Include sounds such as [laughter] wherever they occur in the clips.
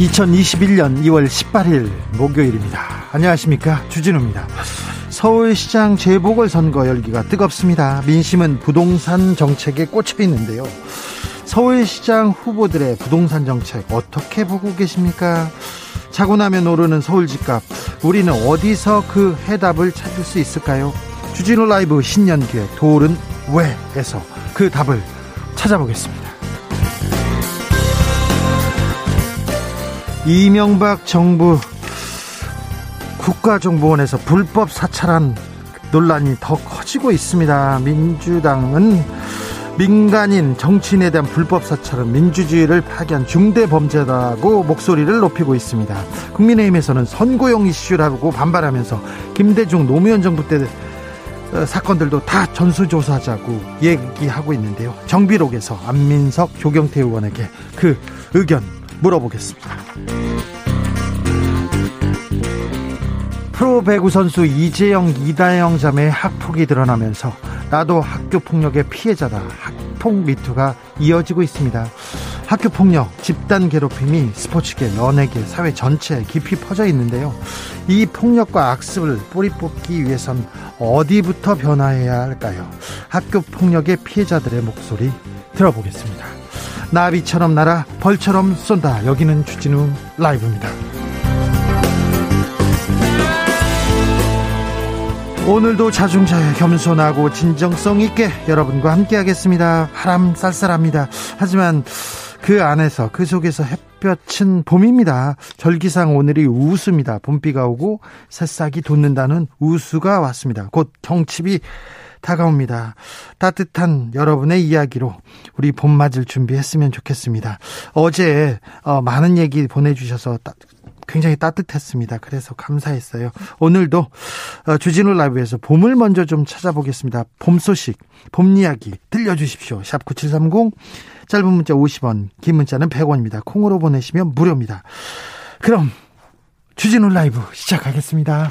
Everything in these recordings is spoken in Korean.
2021년 2월 18일 목요일입니다. 안녕하십니까. 주진우입니다. 서울시장 재보궐선거 열기가 뜨겁습니다. 민심은 부동산 정책에 꽂혀 있는데요. 서울시장 후보들의 부동산 정책 어떻게 보고 계십니까? 자고 나면 오르는 서울 집값. 우리는 어디서 그 해답을 찾을 수 있을까요? 주진우 라이브 신년 기획 도울은 왜에서 그 답을 찾아보겠습니다. 이명박 정부 국가정보원에서 불법 사찰한 논란이 더 커지고 있습니다. 민주당은 민간인 정치인에 대한 불법 사찰은 민주주의를 파괴한 중대 범죄다고 목소리를 높이고 있습니다. 국민의힘에서는 선거용 이슈라고 반발하면서 김대중 노무현 정부 때 어, 사건들도 다 전수조사하자고 얘기하고 있는데요. 정비록에서 안민석 조경태 의원에게 그 의견 물어보겠습니다. 프로 배구 선수 이재영, 이다영 자매의 학폭이 드러나면서 나도 학교 폭력의 피해자다. 학폭 미투가 이어지고 있습니다. 학교 폭력, 집단 괴롭힘이 스포츠계, 연예계, 사회 전체에 깊이 퍼져 있는데요. 이 폭력과 악습을 뿌리 뽑기 위해선 어디부터 변화해야 할까요? 학교 폭력의 피해자들의 목소리 들어보겠습니다. 나비처럼 날아 벌처럼 쏜다. 여기는 주진우 라이브입니다. 오늘도 자중자애 겸손하고 진정성 있게 여러분과 함께 하겠습니다. 바람 쌀쌀합니다. 하지만 그 안에서 그 속에서 햇볕은 봄입니다. 절기상 오늘이 우수입니다. 봄비가 오고 새싹이 돋는다는 우수가 왔습니다. 곧 경칩이 다가옵니다. 따뜻한 여러분의 이야기로 우리 봄 맞을 준비했으면 좋겠습니다. 어제 어, 많은 얘기 보내주셔서 굉장히 따뜻했습니다. 그래서 감사했어요. 오늘도 어, 주진우 라이브에서 봄을 먼저 좀 찾아보겠습니다. 봄 소식, 봄 이야기 들려주십시오. 샵 9730 짧은 문자 50원, 긴 문자는 100원입니다. 콩으로 보내시면 무료입니다. 그럼 주진우 라이브 시작하겠습니다.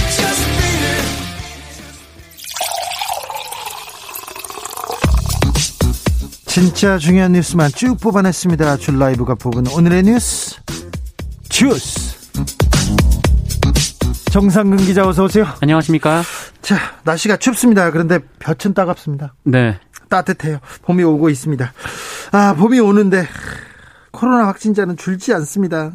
진짜 중요한 뉴스만 쭉 뽑아냈습니다. 줄 라이브가 뽑은 오늘의 뉴스 주스. 정상근 기자 어서 오세요. 안녕하십니까? 자, 날씨가 춥습니다. 그런데 볕은 따갑습니다. 네. 따뜻해요. 봄이 오고 있습니다. 아, 봄이 오는데 코로나 확진자는 줄지 않습니다.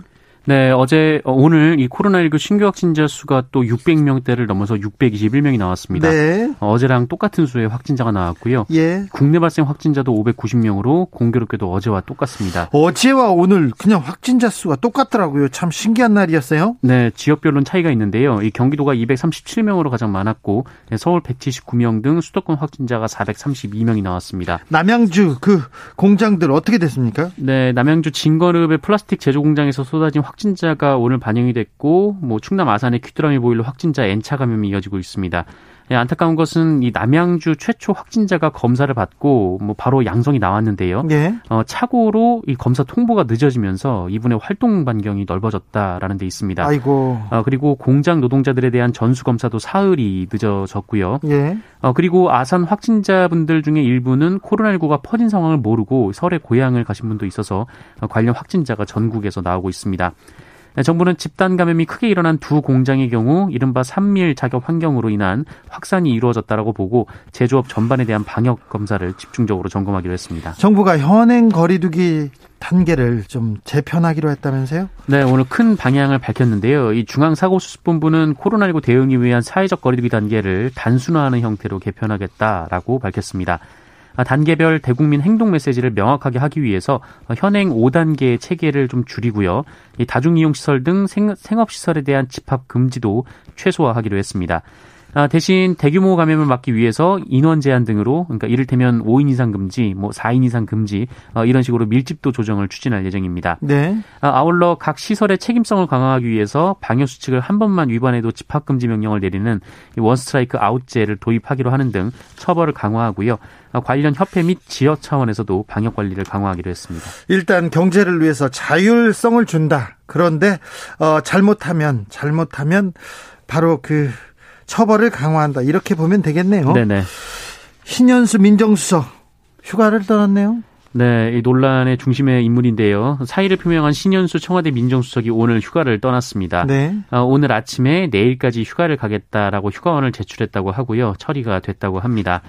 네, 어제 어, 오늘 이 코로나19 신규 확진자 수가 또 600명대를 넘어서 621명이 나왔습니다. 네. 어, 어제랑 똑같은 수의 확진자가 나왔고요. 예. 국내 발생 확진자도 590명으로 공교롭게도 어제와 똑같습니다. 어제와 오늘 그냥 확진자 수가 똑같더라고요. 참 신기한 날이었어요. 네, 지역별로는 차이가 있는데요. 이 경기도가 237명으로 가장 많았고 네, 서울 179명 등 수도권 확진자가 432명이 나왔습니다. 남양주 그 공장들 어떻게 됐습니까? 네, 남양주 진거읍의 플라스틱 제조 공장에서 쏟아진 확 확진자가 오늘 반영이 됐고 뭐 충남 아산의 귀뚜라미 보일러 확진자 N차 감염이 이어지고 있습니다. 예, 안타까운 것은 이 남양주 최초 확진자가 검사를 받고 뭐 바로 양성이 나왔는데요. 네. 어, 착오로 이 검사 통보가 늦어지면서 이분의 활동 반경이 넓어졌다라는 데 있습니다. 아이고. 어, 그리고 공장 노동자들에 대한 전수 검사도 사흘이 늦어졌고요. 예. 어, 그리고 아산 확진자분들 중에 일부는 코로나19가 퍼진 상황을 모르고 설에 고향을 가신 분도 있어서 관련 확진자가 전국에서 나오고 있습니다. 네, 정부는 집단 감염이 크게 일어난 두 공장의 경우 이른바 산밀 자격 환경으로 인한 확산이 이루어졌다라고 보고 제조업 전반에 대한 방역 검사를 집중적으로 점검하기로 했습니다. 정부가 현행 거리두기 단계를 좀 재편하기로 했다면서요? 네, 오늘 큰 방향을 밝혔는데요. 이 중앙사고수습본부는 코로나19 대응이 위한 사회적 거리두기 단계를 단순화하는 형태로 개편하겠다라고 밝혔습니다. 아, 단계별 대국민 행동 메시지를 명확하게 하기 위해서 현행 5단계의 체계를 좀 줄이고요. 다중이용시설 등 생업시설에 대한 집합 금지도 최소화하기로 했습니다. 아, 대신 대규모 감염을 막기 위해서 인원 제한 등으로 그러니까 이를테면 5인 이상 금지, 뭐 4인 이상 금지 어, 이런 식으로 밀집도 조정을 추진할 예정입니다. 네. 아, 아울러 각 시설의 책임성을 강화하기 위해서 방역 수칙을 한 번만 위반해도 집합 금지 명령을 내리는 원스트라이크 아웃제를 도입하기로 하는 등 처벌을 강화하고요. 아, 관련 협회 및 지역 차원에서도 방역 관리를 강화하기로 했습니다. 일단 경제를 위해서 자율성을 준다. 그런데 어, 잘못하면 잘못하면 바로 그 처벌을 강화한다. 이렇게 보면 되겠네요. 네네. 신현수 민정수석 휴가를 떠났네요. 네, 이 논란의 중심의 인물인데요. 사의를 표명한 신현수 청와대 민정수석이 오늘 휴가를 떠났습니다. 네. 어, 오늘 아침에 내일까지 휴가를 가겠다라고 휴가원을 제출했다고 하고요. 처리가 됐다고 합니다.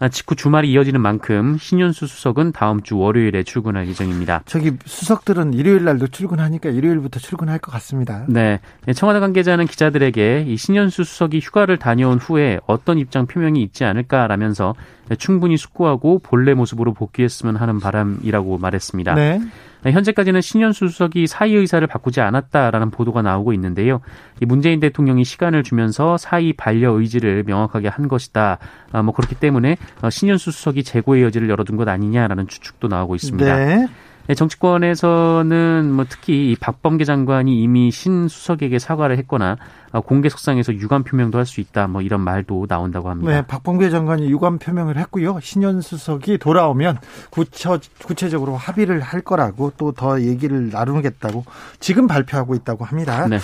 아, 직후 주말이 이어지는 만큼 신윤수 수석은 다음 주 월요일에 출근할 예정입니다. 저기 수석들은 일요일 날도 출근하니까 일요일부터 출근할 것 같습니다. 네. 청와대 관계자는 기자들에게 이 신윤수 수석이 휴가를 다녀온 후에 어떤 입장 표명이 있지 않을까라면서 충분히 숙고하고 본래 모습으로 복귀했으면 하는 바람이라고 말했습니다. 네. 네, 현재까지는 신현수 수석이 사의 의사를 바꾸지 않았다라는 보도가 나오고 있는데요. 이 문재인 대통령이 시간을 주면서 사의 반려 의지를 명확하게 한 것이다. 아, 뭐 그렇기 때문에 어, 신현수 수석이 재고의 여지를 열어둔 것 아니냐라는 추측도 나오고 있습니다. 네. 네, 정치권에서는 뭐 특히 이 박범계 장관이 이미 신 수석에게 사과를 했거나 어, 공개 석상에서 유감 표명도 할 수 있다. 뭐 이런 말도 나온다고 합니다. 네, 박범계 장관이 유감 표명을 했고요. 신현 수석이 돌아오면 구체, 구체적으로 합의를 할 거라고 또 더 얘기를 나누겠다고 지금 발표하고 있다고 합니다. 네.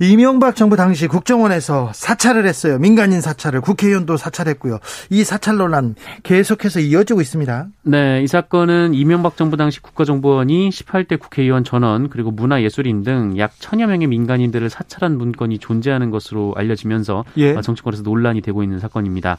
이명박 정부 당시 국정원에서 사찰을 했어요. 민간인 사찰을 국회의원도 사찰했고요. 이 사찰 논란 계속해서 이어지고 있습니다. 네, 이 사건은 이명박 정부 당시 국가정보원이 18대 국회의원 전원 그리고 문화예술인 등 약 천여 명의 민간인들을 사찰한 문건이 존재하는 것으로 알려지면서 예. 정치권에서 논란이 되고 있는 사건입니다.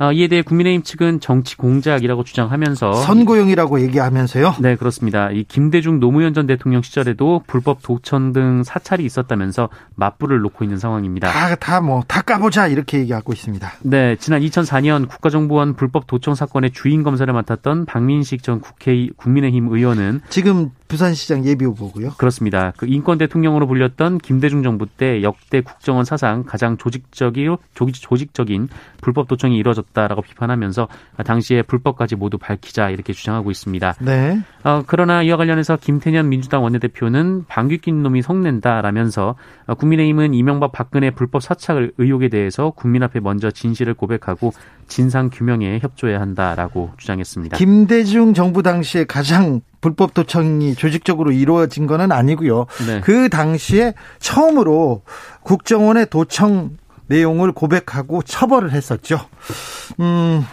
어, 이에 대해 국민의힘 측은 정치 공작이라고 주장하면서 선고용이라고 얘기하면서요. 네 그렇습니다. 이 김대중 노무현 전 대통령 시절에도 불법 도천 등 사찰이 있었다면서 맞불을 놓고 있는 상황입니다. 다 다 뭐 다 까보자 이렇게 얘기하고 있습니다. 네 지난 2004년 국가정보원 불법 도청 사건의 주인 검사를 맡았던 박민식 전 국회 국민의힘 의원은 지금 부산시장 예비 후보고요. 그렇습니다. 그 인권 대통령으로 불렸던 김대중 정부 때 역대 국정원 사상 가장 조직적인 조직적인 불법 도청이 이루어졌다라고 비판하면서 당시에 불법까지 모두 밝히자 이렇게 주장하고 있습니다. 네. 어, 그러나 이와 관련해서 김태년 민주당 원내대표는 방귀 낀 놈이 성낸다라면서 어, 국민의힘은 이명박 박근혜 불법 사찰 의혹에 대해서 국민 앞에 먼저 진실을 고백하고 진상 규명에 협조해야 한다라고 주장했습니다. 김대중 정부 당시에 가장 불법 도청이 조직적으로 이루어진 것은 아니고요. 네. 그 당시에 처음으로 국정원의 도청 내용을 고백하고 처벌을 했었죠. 음,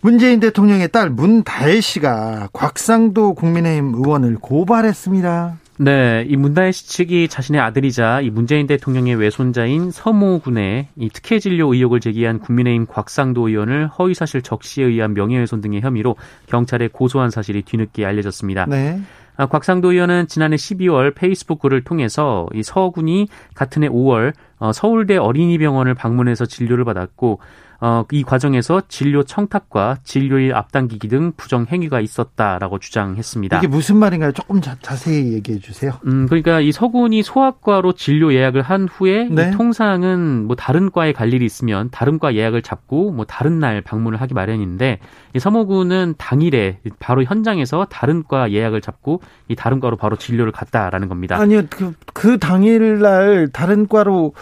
문재인 대통령의 딸 문다혜 씨가 곽상도 국민의힘 의원을 고발했습니다. 네, 이 문다혜 씨 측이 자신의 아들이자 이 문재인 대통령의 외손자인 서모 군의 이 특혜 진료 의혹을 제기한 국민의힘 곽상도 의원을 허위사실 적시에 의한 명예훼손 등의 혐의로 경찰에 고소한 사실이 뒤늦게 알려졌습니다. 네. 아, 곽상도 의원은 지난해 12월 페이스북 글을 통해서 이 서군이 같은 해 5월 어, 서울대 어린이병원을 방문해서 진료를 받았고 어, 이 과정에서 진료 청탁과 진료일 앞당기기 등 부정 행위가 있었다라고 주장했습니다. 이게 무슨 말인가요? 조금 자, 세히 얘기해 주세요. 음, 그러니까 이 서군이 소아과로 진료 예약을 한 후에 네. 통상은 뭐 다른 과에 갈 일이 있으면 다른 과 예약을 잡고 뭐 다른 날 방문을 하기 마련인데 이 서모군은 당일에 바로 현장에서 다른 과 예약을 잡고 이 다른 과로 바로 진료를 갔다라는 겁니다. 아니요, 그, 그 당일 날 다른 과로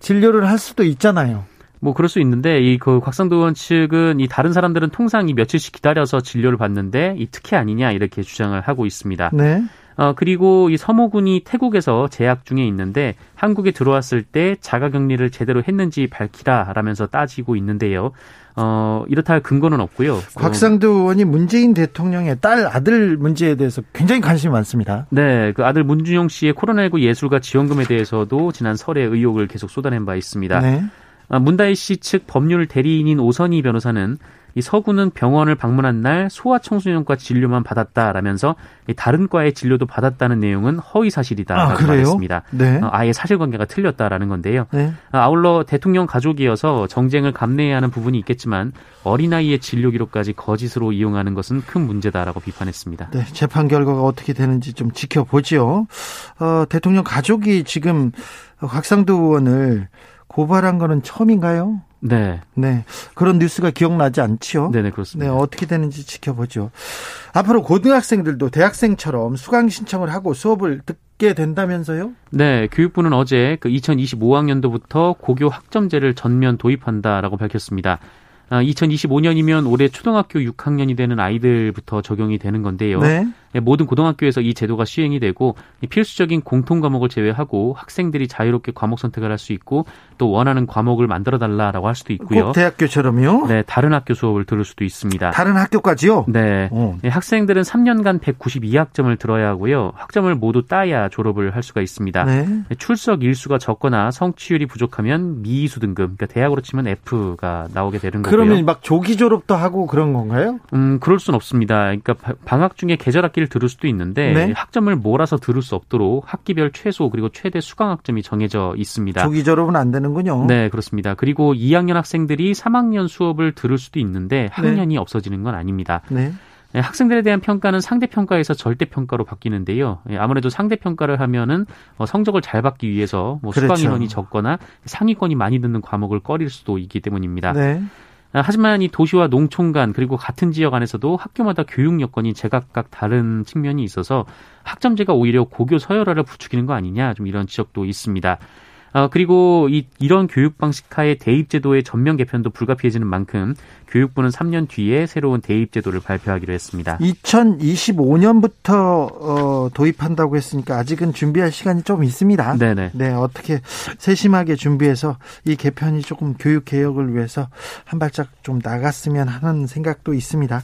진료를 할 수도 있잖아요. 뭐 그럴 수 있는데 이 그 곽상도 의원 측은 이 다른 사람들은 통상 이 며칠씩 기다려서 진료를 받는데 이 특혜 아니냐 이렇게 주장을 하고 있습니다. 네. 어, 그리고 이 서모군이 태국에서 재학 중에 있는데 한국에 들어왔을 때 자가격리를 제대로 했는지 밝히라라면서 따지고 있는데요. 어, 이렇다 할 근거는 없고요. 곽상도 의원이 문재인 대통령의 딸 아들 문제에 대해서 굉장히 관심이 많습니다. 네, 그 아들 문준용 씨의 코로나19 예술가 지원금에 대해서도 지난 설에 의혹을 계속 쏟아낸 바 있습니다. 네. 아, 문다희 씨 측 법률 대리인인 오선희 변호사는 이 서구는 병원을 방문한 날 소아청소년과 진료만 받았다라면서 다른 과의 진료도 받았다는 내용은 허위 사실이다라고 아, 말했습니다. 네. 어, 아예 사실관계가 틀렸다라는 건데요. 네. 아, 아울러 대통령 가족이어서 정쟁을 감내해야 하는 부분이 있겠지만 어린아이의 진료 기록까지 거짓으로 이용하는 것은 큰 문제다라고 비판했습니다. 네, 재판 결과가 어떻게 되는지 좀 지켜보죠. 어, 대통령 가족이 지금 곽상도 의원을 고발한 거는 처음인가요? 네. 네. 그런 뉴스가 기억나지 않지요? 네네, 그렇습니다. 네, 어떻게 되는지 지켜보죠. 앞으로 고등학생들도 대학생처럼 수강 신청을 하고 수업을 듣게 된다면서요? 네, 교육부는 어제 그 2025학년도부터 고교 학점제를 전면 도입한다라고 밝혔습니다. 2025년이면 아, 올해 초등학교 6학년이 되는 아이들부터 적용이 되는 건데요. 네. 예, 모든 고등학교에서 이 제도가 시행이 되고 필수적인 공통 과목을 제외하고 학생들이 자유롭게 과목 선택을 할 수 있고 또 원하는 과목을 만들어 달라라고 할 수도 있고요. 꼭 대학교처럼요? 네, 다른 학교 수업을 들을 수도 있습니다. 다른 학교까지요? 네. 네 학생들은 3년간 192학점을 들어야 하고요. 학점을 모두 따야 졸업을 할 수가 있습니다. 네. 출석 일수가 적거나 성취율이 부족하면 미이수 등급, 그러니까 대학으로 치면 F가 나오게 되는 거고요. 그러면 막 조기 졸업도 하고 그런 건가요? 음, 그럴 순 없습니다. 그러니까 방학 중에 계절 학기를 학기를 들을 수도 있는데 네? 학점을 몰아서 들을 수 없도록 학기별 최소 그리고 최대 수강 학점이 정해져 있습니다. 조기 졸업은 안 되는 군요. 네, 그렇습니다. 그리고 2학년 학생들이 3학년 수업을 들을 수도 있는데 학년이 네. 없어지는 건 아닙니다. 네. 네 학생들에 대한 평가는 상대 평가에서 절대 평가로 바뀌는데요. 예, 아무래도 상대 평가를 하면은 어, 성적을 잘 받기 위해서 뭐 그렇죠. 수강 인원이 적거나 상위권이 많이 듣는 과목을 꺼릴 수도 있기 때문입니다. 네. 아, 하지만 이 도시와 농촌 간 그리고 같은 지역 안에서도 학교마다 교육 여건이 제각각 다른 측면이 있어서 학점제가 오히려 고교 서열화를 부추기는 거 아니냐 좀 이런 지적도 있습니다. 어, 그리고 이, 이런 교육 방식 하에 대입 제도의 전면 개편도 불가피해지는 만큼 교육부는 3년 뒤에 새로운 대입 제도를 발표하기로 했습니다. 2025년부터 어, 도입한다고 했으니까 아직은 준비할 시간이 좀 있습니다. 네네. 네, 어떻게 세심하게 준비해서 이 개편이 조금 교육 개혁을 위해서 한 발짝 좀 나갔으면 하는 생각도 있습니다.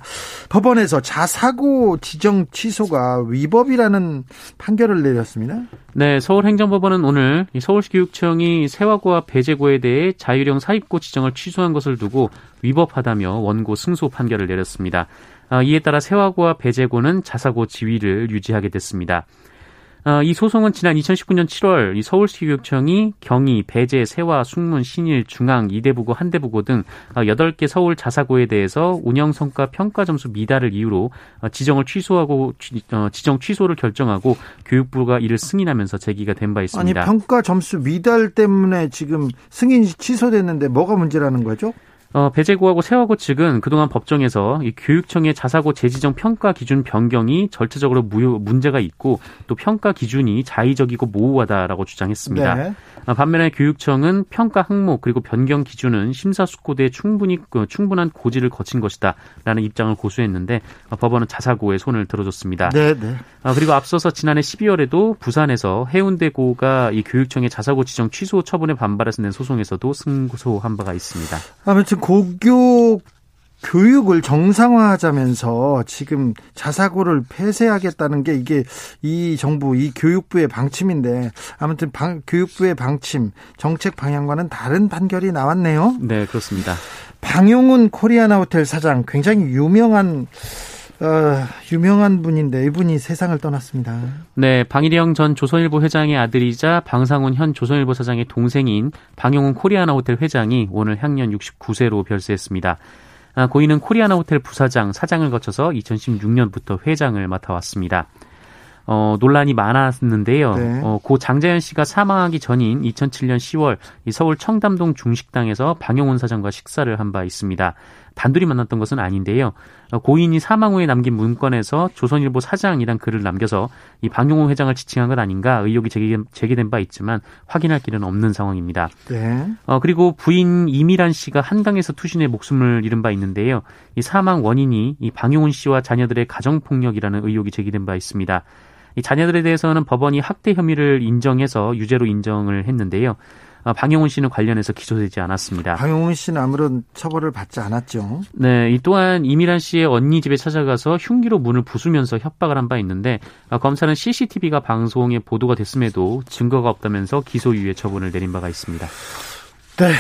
법원에서 자사고 지정 취소가 위법이라는 판결을 내렸습니다. 네, 서울행정법원은 오늘 서울시 교육청이 세화고와 배제고에 대해 자율형 사입고 지정을 취소한 것을 두고 위법하다며 원고 승소 판결을 내렸습니다. 아, 이에 따라 세화고와 배제고는 자사고 지위를 유지하게 됐습니다. 어, 이 소송은 지난 2019년 7월 이 서울시 교육청이 경희, 배재, 세화, 숙문, 신일, 중앙, 이대부고, 한대부고 등 8개 어, 서울 자사고에 대해서 운영 성과 평가 점수 미달을 이유로 어, 지정을 취소하고 지정 취소를 결정하고 교육부가 이를 승인하면서 제기가 된 바 있습니다. 아니 평가 점수 미달 때문에 지금 승인이 취소됐는데 뭐가 문제라는 거죠? 어, 배재고하고 세화고 측은 그동안 법정에서 이 교육청의 자사고 재지정 평가 기준 변경이 절차적으로 무효, 문제가 있고 또 평가 기준이 자의적이고 모호하다라고 주장했습니다. 네. 아, 반면에 교육청은 평가 항목 그리고 변경 기준은 심사숙고대에 충분히 그, 충분한 고지를 거친 것이다라는 입장을 고수했는데 어, 법원은 자사고에 손을 들어줬습니다. 네, 네. 아, 그리고 앞서서 지난해 12월에도 부산에서 해운대고가 이 교육청의 자사고 지정 취소 처분에 반발해서 낸 소송에서도 승소한 바가 있습니다. 아무튼 고교 교육을 정상화하자면서 지금 자사고를 폐쇄하겠다는 게 이게 이 정부 이 교육부의 방침인데 아무튼 방, 교육부의 방침 정책 방향과는 다른 판결이 나왔네요. 네 그렇습니다. 방용훈 코리아나 호텔 사장 굉장히 유명한 어, 유명한 분인데 이분이 세상을 떠났습니다. 네, 방일영 전 조선일보 회장의 아들이자 방상훈 현 조선일보 사장의 동생인 방용훈 코리아나 호텔 회장이 오늘 향년 69세로 별세했습니다. 아, 고인은 코리아나 호텔 부사장, 사장을 거쳐서 2016년부터 회장을 맡아왔습니다. 어, 논란이 많았는데요. 네. 어, 고 장자연 씨가 사망하기 전인 2007년 10월 이 서울 청담동 중식당에서 방용훈 사장과 식사를 한 바 있습니다. 단둘이 만났던 것은 아닌데요. 어, 고인이 사망 후에 남긴 문건에서 조선일보 사장이란 글을 남겨서 이 방용호 회장을 지칭한 것 아닌가 의혹이 제기 된 바 있지만 확인할 길은 없는 상황입니다. 네. 어, 그리고 부인 이미란 씨가 한강에서 투신해 목숨을 잃은 바 있는데요. 이 사망 원인이 이 방용훈 씨와 자녀들의 가정폭력이라는 의혹이 제기된 바 있습니다. 이 자녀들에 대해서는 법원이 학대 혐의를 인정해서 유죄로 인정을 했는데요. 어, 방영훈 씨는 관련해서 기소되지 않았습니다. 방영훈 씨는 아무런 처벌을 받지 않았죠. 네, 이 또한 이미란 씨의 언니 집에 찾아가서 흉기로 문을 부수면서 협박을 한 바 있는데 어, 검사는 CCTV가 방송에 보도가 됐음에도 증거가 없다면서 기소유예 처분을 내린 바가 있습니다. 네.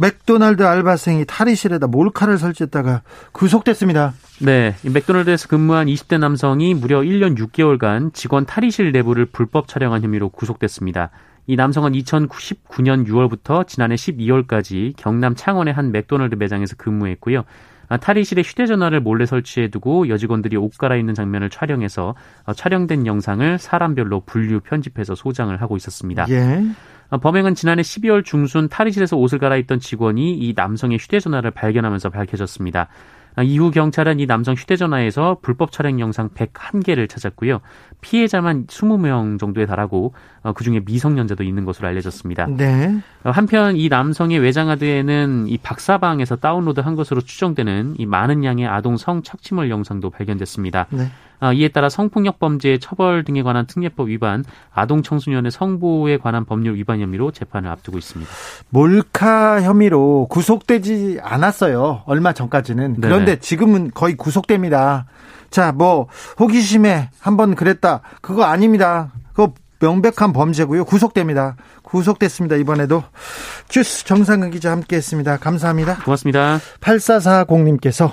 맥도날드 알바생이 탈의실에다 몰카를 설치했다가 구속됐습니다. 네, 맥도날드에서 근무한 20대 남성이 무려 1년 6개월간 직원 탈의실 내부를 불법 촬영한 혐의로 구속됐습니다. 이 남성은 2019년 6월부터 지난해 12월까지 경남 창원의 한 맥도날드 매장에서 근무했고요. 아, 탈의실에 휴대전화를 몰래 설치해두고 여직원들이 옷 갈아입는 장면을 촬영해서 어, 촬영된 영상을 사람별로 분류 편집해서 소장을 하고 있었습니다. 예. 어, 범행은 지난해 12월 중순 탈의실에서 옷을 갈아입던 직원이 이 남성의 휴대전화를 발견하면서 밝혀졌습니다. 아, 이후 경찰은 이 남성 휴대전화에서 불법 촬영 영상 101개를 찾았고요. 피해자만 20명 정도에 달하고 어, 그중에 미성년자도 있는 것으로 알려졌습니다. 네. 어, 한편 이 남성의 외장하드에는 이 박사방에서 다운로드한 것으로 추정되는 이 많은 양의 아동 성 착취물 영상도 발견됐습니다. 네. 아, 이에 따라 성폭력 범죄 처벌 등에 관한 특례법 위반, 아동 청소년의 성보호에 관한 법률 위반 혐의로 재판을 앞두고 있습니다. 몰카 혐의로 구속되지 않았어요. 얼마 전까지는. 그런데 지금은 거의 구속됩니다. 자, 뭐 호기심에 한번 그랬다. 그거 아닙니다. 그거 명백한 범죄고요. 구속됩니다. 구속됐습니다. 이번에도 주스 정상근 기자 함께했습니다. 감사합니다. 고맙습니다. 8440님께서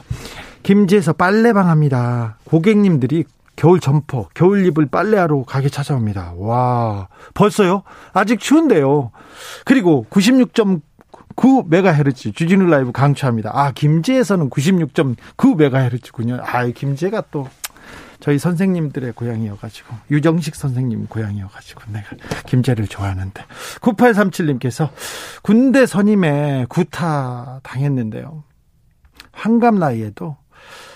김제에서 빨래방 합니다. 고객님들이 겨울 점퍼, 겨울 입을 빨래하러 가게 찾아옵니다. 와, 벌써요? 아직 추운데요. 그리고 96.9메가헤르츠 주진우 라이브 강추합니다. 아, 김제에서는 96.9메가헤르츠군요. 아, 김제가 또 저희 선생님들의 고향이어가지고 유정식 선생님 고향이어가지고 내가 김제를 좋아하는데 9837님께서 군대 선임에 구타 당했는데요. 환갑 나이에도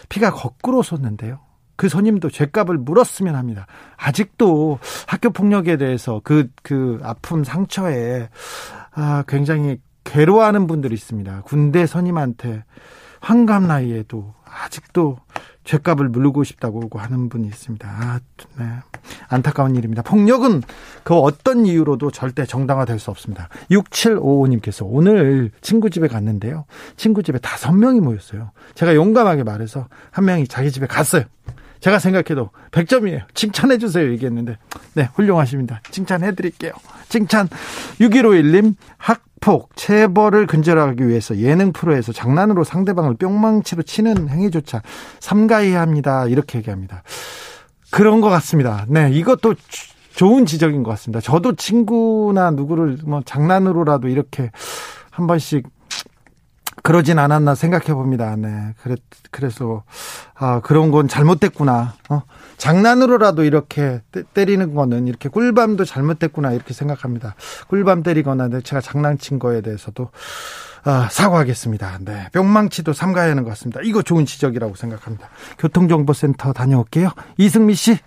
피가 거꾸로 솟는데요. 그 선임도 죄값을 물었으면 합니다. 아직도 학교 폭력에 대해서 그, 그 아픔, 상처에, 아, 굉장히 괴로워하는 분들이 있습니다. 군대 선임한테 환갑 나이에도 아직도 죄값을 물고 싶다고 하는 분이 있습니다. 아, 네. 안타까운 일입니다. 폭력은 그 어떤 이유로도 절대 정당화될 수 없습니다. 6755님께서 오늘 친구 집에 갔는데요. 친구 집에 다섯 명이 모였어요. 제가 용감하게 말해서 한 명이 자기 집에 갔어요. 제가 생각해도 100점이에요. 칭찬해 주세요. 얘기했는데. 네, 훌륭하십니다. 칭찬해 드릴게요. 칭찬. 6151님, 학 폭, 체벌을 근절하기 위해서 예능 프로에서 장난으로 상대방을 뿅망치로 치는 행위조차 삼가해야 합니다. 이렇게 얘기합니다. 그런 것 같습니다. 네, 이것도 좋은 지적인 것 같습니다. 저도 친구나 누구를 뭐 장난으로라도 이렇게 한 번씩 그러진 않았나 생각해 봅니다. 네. 그래, 그래서, 아, 그런 건 잘못됐구나. 어? 장난으로라도 이렇게 때, 리는 거는 이렇게 꿀밤도 잘못됐구나. 이렇게 생각합니다. 꿀밤 때리거나 제가 장난친 거에 대해서도, 아, 사과하겠습니다. 네. 뿅망치도 삼가야 하는 것 같습니다. 이거 좋은 지적이라고 생각합니다. 교통정보센터 다녀올게요. 이승미 씨.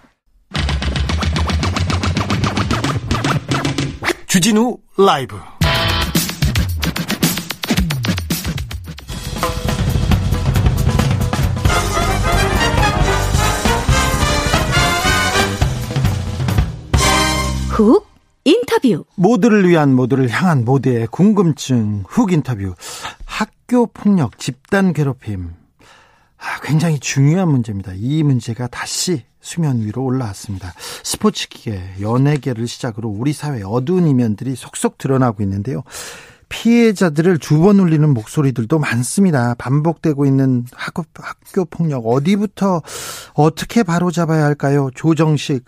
주진우 라이브. 훅 인터뷰 모두를 위한 모두를 향한 모두의 궁금증 훅 인터뷰 학교 폭력 집단 괴롭힘 아, 굉장히 중요한 문제입니다. 이 문제가 다시 수면 위로 올라왔습니다. 스포츠계, 연예계를 시작으로 우리 사회 어두운 이면들이 속속 드러나고 있는데요. 피해자들을 두 번 울리는 목소리들도 많습니다. 반복되고 있는 학교, 학교 폭력 어디부터 어떻게 바로잡아야 할까요? 조정식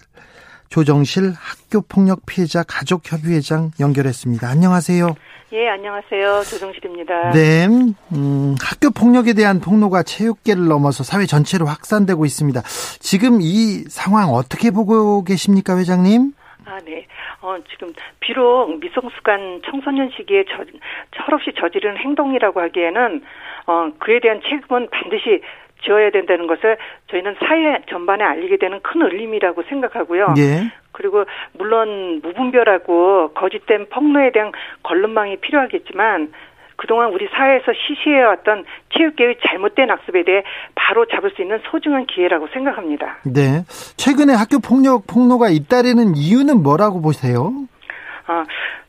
조정실 학교폭력 피해자 가족협의회장 연결했습니다. 안녕하세요. 예, 안녕하세요. 조정실입니다. 네, 음, 학교 폭력에 대한 폭로가 체육계를 넘어서 사회 전체로 확산되고 있습니다. 지금 이 상황 어떻게 보고 계십니까, 회장님? 아, 네. 어, 지금 비록 미성숙한 청소년 시기에 저, 철없이 저지른 행동이라고 하기에는 어, 그에 대한 책임은 반드시 지어야 된다는 것을 저희는 사회 전반에 알리게 되는 큰 울림이라고 생각하고요. 예. 그리고 물론 무분별하고 거짓된 폭로에 대한 걸름망이 필요하겠지만 그동안 우리 사회에서 시시해왔던 체육계의 잘못된 학습에 대해 바로 잡을 수 있는 소중한 기회라고 생각합니다. 네. 최근에 학교 폭력 폭로가 잇따르는 이유는 뭐라고 보세요? 아,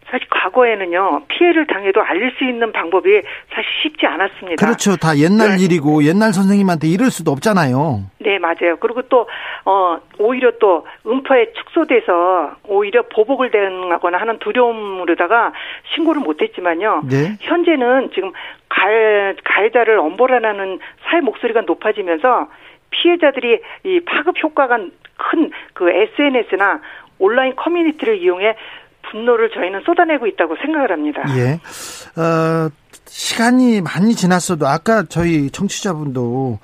사실 과거에는요 피해를 당해도 알릴 수 있는 방법이 사실 쉽지 않았습니다. 그렇죠. 다 옛날 네. 일이고 옛날 선생님한테 이럴 수도 없잖아요. 네 맞아요. 그리고 또 어, 오히려 또 음파에 축소돼서 오히려 보복을 대응하거나 하는 두려움으로다가 신고를 못했지만요. 네. 현재는 지금 가해, 가해자를 엄벌하는 사회 목소리가 높아지면서 피해자들이 이 파급 효과가 큰 그 SNS나 온라인 커뮤니티를 이용해 분노를 저희는 쏟아내고 있다고 생각을 합니다. 예. 어, 시간이 많이 지났어도 아까 저희 청취자분도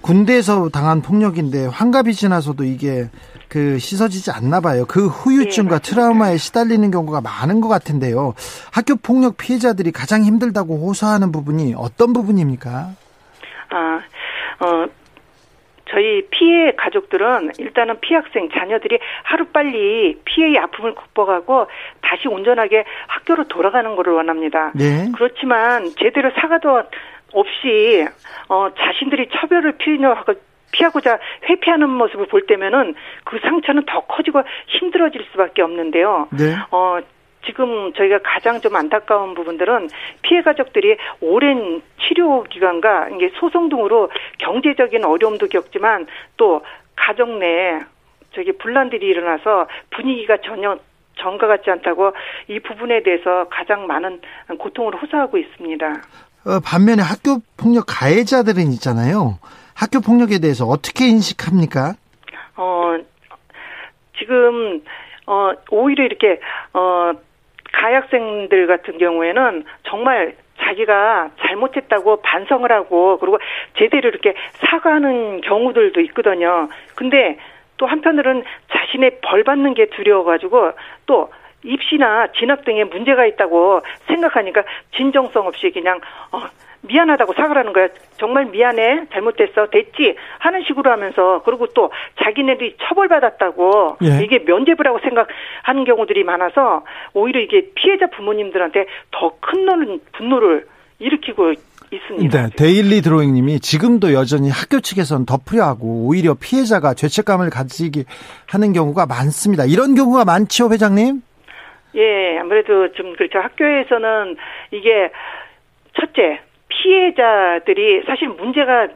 군대에서 당한 폭력인데 환갑이 지나서도 이게 그 씻어지지 않나 봐요. 그 후유증과 네, 트라우마에 시달리는 경우가 많은 것 같은데요. 학교 폭력 피해자들이 가장 힘들다고 호소하는 부분이 어떤 부분입니까? 아, 어, 저희 피해 가족들은 일단은 피학생 자녀들이 하루빨리 피해의 아픔을 극복하고 다시 온전하게 학교로 돌아가는 것을 원합니다. 네. 그렇지만 제대로 사과도 없이 어 자신들이 처벌을 피하고 피하고자 회피하는 모습을 볼 때면은 그 상처는 더 커지고 힘들어질 수밖에 없는데요. 네. 어 지금 저희가 가장 좀 안타까운 부분들은 피해 가족들이 오랜 치료 기간과 이게 소송 등으로 경제적인 어려움도 겪지만 또 가정 내에 저기 분란들이 일어나서 분위기가 전혀 전과 같지 않다고 이 부분에 대해서 가장 많은 고통을 호소하고 있습니다. 어, 반면에 학교 폭력 가해자들은 있잖아요. 학교 폭력에 대해서 어떻게 인식합니까? 어, 지금, 어, 오히려 이렇게, 어, 가학생들 같은 경우에는 정말 자기가 잘못했다고 반성을 하고 그리고 제대로 이렇게 사과하는 경우들도 있거든요. 근데 또 한편으로는 자신의 벌 받는 게 두려워가지고 또 입시나 진학 등에 문제가 있다고 생각하니까 진정성 없이 그냥 어 미안하다고 사과를 하는 거야. 정말 미안해. 잘못됐어. 됐지. 하는 식으로 하면서 그리고 또 자기네들이 처벌받았다고 예. 이게 면죄부라고 생각하는 경우들이 많아서 오히려 이게 피해자 부모님들한테 더 큰 분노를 일으키고 있습니다. 네, 데일리 드로잉 님이 지금도 여전히 학교 측에서는 덮으려 하고 오히려 피해자가 죄책감을 가지게 하는 경우가 많습니다. 이런 경우가 많죠, 회장님? 예, 아무래도 좀 그렇죠. 학교에서는 이게 첫째, 피해자들이 사실 문제가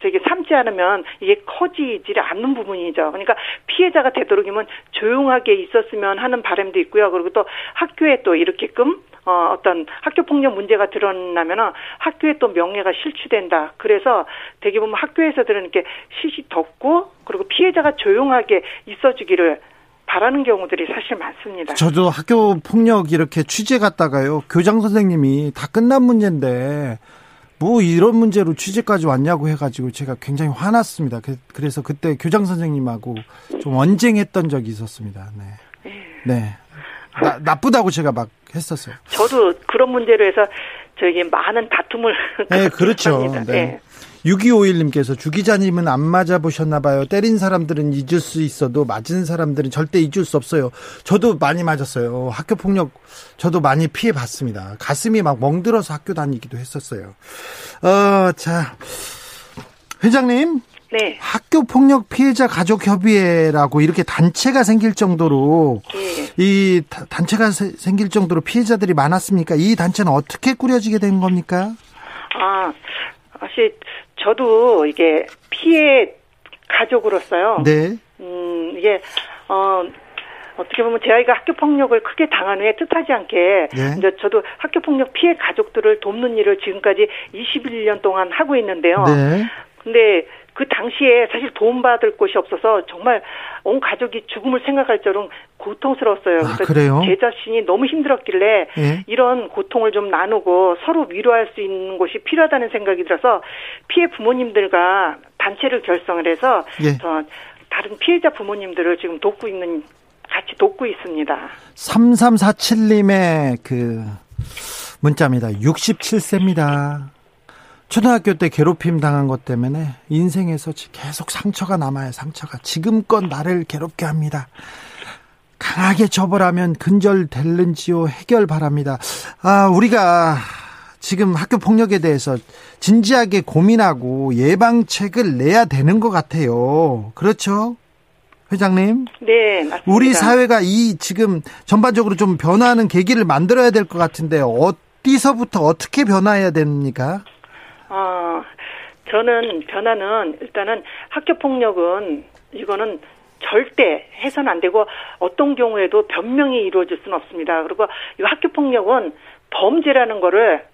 저기 삼지 않으면 이게 커지지 않는 부분이죠. 그러니까 피해자가 되도록이면 조용하게 있었으면 하는 바람도 있고요. 그리고 또 학교에 또 이렇게끔 어, 어떤 학교 폭력 문제가 드러나면은 학교에 또 명예가 실추된다. 그래서 대개 보면 학교에서들은 이렇게 시시 덮고 그리고 피해자가 조용하게 있어주기를 바라는 경우들이 사실 많습니다. 저도 학교 폭력 이렇게 취재 갔다가요. 교장 선생님이 다 끝난 문제인데 뭐 이런 문제로 취재까지 왔냐고 해가지고 제가 굉장히 화났습니다. 그, 그래서 그때 교장 선생님하고 좀 언쟁했던 적이 있었습니다. 네. 네. 나, 나쁘다고 제가 막 했었어요. 저도 그런 문제로 해서 저에게 많은 다툼을 네, 그렇죠. [laughs] 네. 네. 6251님께서 주 기자님은 안 맞아보셨나 봐요. 때린 사람들은 잊을 수 있어도 맞은 사람들은 절대 잊을 수 없어요. 저도 많이 맞았어요. 학교 폭력 저도 많이 피해 봤습니다. 가슴이 막 멍들어서 학교 다니기도 했었어요. 어, 자. 회장님. 네. 학교 폭력 피해자 가족 협의회라고 이렇게 단체가 생길 정도로 네. 이 단체가 생길 정도로 피해자들이 많았습니까? 이 단체는 어떻게 꾸려지게 된 겁니까? 아, 사실 저도 이게 피해 가족으로서요. 네. 음, 이게 어 어떻게 보면 제 아이가 학교 폭력을 크게 당한 후에 뜻하지 않게 네. 이제 저도 학교 폭력 피해 가족들을 돕는 일을 지금까지 21년 동안 하고 있는데요. 네. 근데 그 당시에 사실 도움받을 곳이 없어서 정말 온 가족이 죽음을 생각할 정도로 고통스러웠어요. 아, 그래요? 제 자신이 너무 힘들었길래 예? 이런 고통을 좀 나누고 서로 위로할 수 있는 곳이 필요하다는 생각이 들어서 피해 부모님들과 단체를 결성을 해서 예. 더 다른 피해자 부모님들을 지금 돕고 있는 같이 돕고 있습니다. 3347님의 그 문자입니다. 67세입니다. 초등학교 때 괴롭힘 당한 것 때문에 인생에서 계속 상처가 남아요, 상처가. 지금껏 나를 괴롭게 합니다. 강하게 처벌하면 근절될는지요, 해결 바랍니다. 아, 우리가 지금 학교 폭력에 대해서 진지하게 고민하고 예방책을 내야 되는 것 같아요. 그렇죠? 회장님? 네, 맞습니다. 우리 사회가 이 지금 전반적으로 좀 변화하는 계기를 만들어야 될 것 같은데 어디서부터 어떻게 변화해야 됩니까? 어, 저는 변화는 일단은 학교 폭력은 이거는 절대 해서는 안 되고 어떤 경우에도 변명이 이루어질 수는 없습니다. 그리고 이 학교 폭력은 범죄라는 거를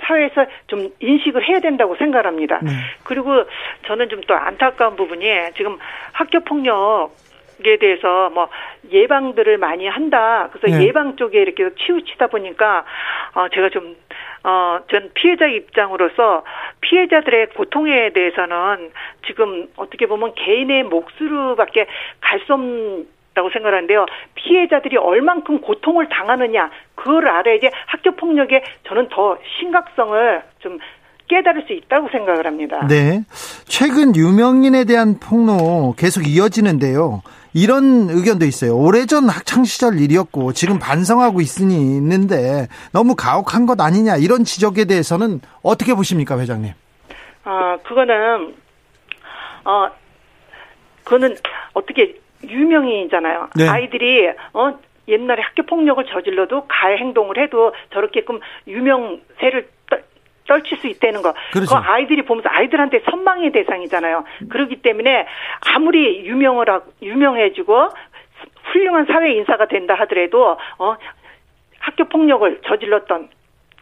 사회에서 좀 인식을 해야 된다고 생각합니다. 네. 그리고 저는 좀 또 안타까운 부분이 지금 학교 폭력 에 대해서 뭐 예방들을 많이 한다. 그래서 네. 예방 쪽에 이렇게 치우치다 보니까 어 제가 좀 어, 전 피해자 입장으로서 피해자들의 고통에 대해서는 지금 어떻게 보면 개인의 몫으로밖에 갈 수 없다고 생각하는데요. 피해자들이 얼만큼 고통을 당하느냐, 그걸 알아야지 학교 폭력에 저는 더 심각성을 좀 깨달을 수 있다고 생각을 합니다. 네. 최근 유명인에 대한 폭로 계속 이어지는데요. 이런 의견도 있어요. 오래전 학창 시절 일이었고 지금 반성하고 있으니 있는데 너무 가혹한 것 아니냐 이런 지적에 대해서는 어떻게 보십니까, 회장님? 아, 그거는 어 그거는 어떻게 유명인이잖아요. 네. 아이들이 어 옛날에 학교 폭력을 저질러도 가해 행동을 해도 저렇게끔 유명세를 떨칠 수 있다는 거. 그렇죠. 그 아이들이 보면서 아이들한테 선망의 대상이잖아요. 그렇기 때문에 아무리 유명을 하고 유명해지고 훌륭한 사회 인사가 된다 하더라도 어 학교 폭력을 저질렀던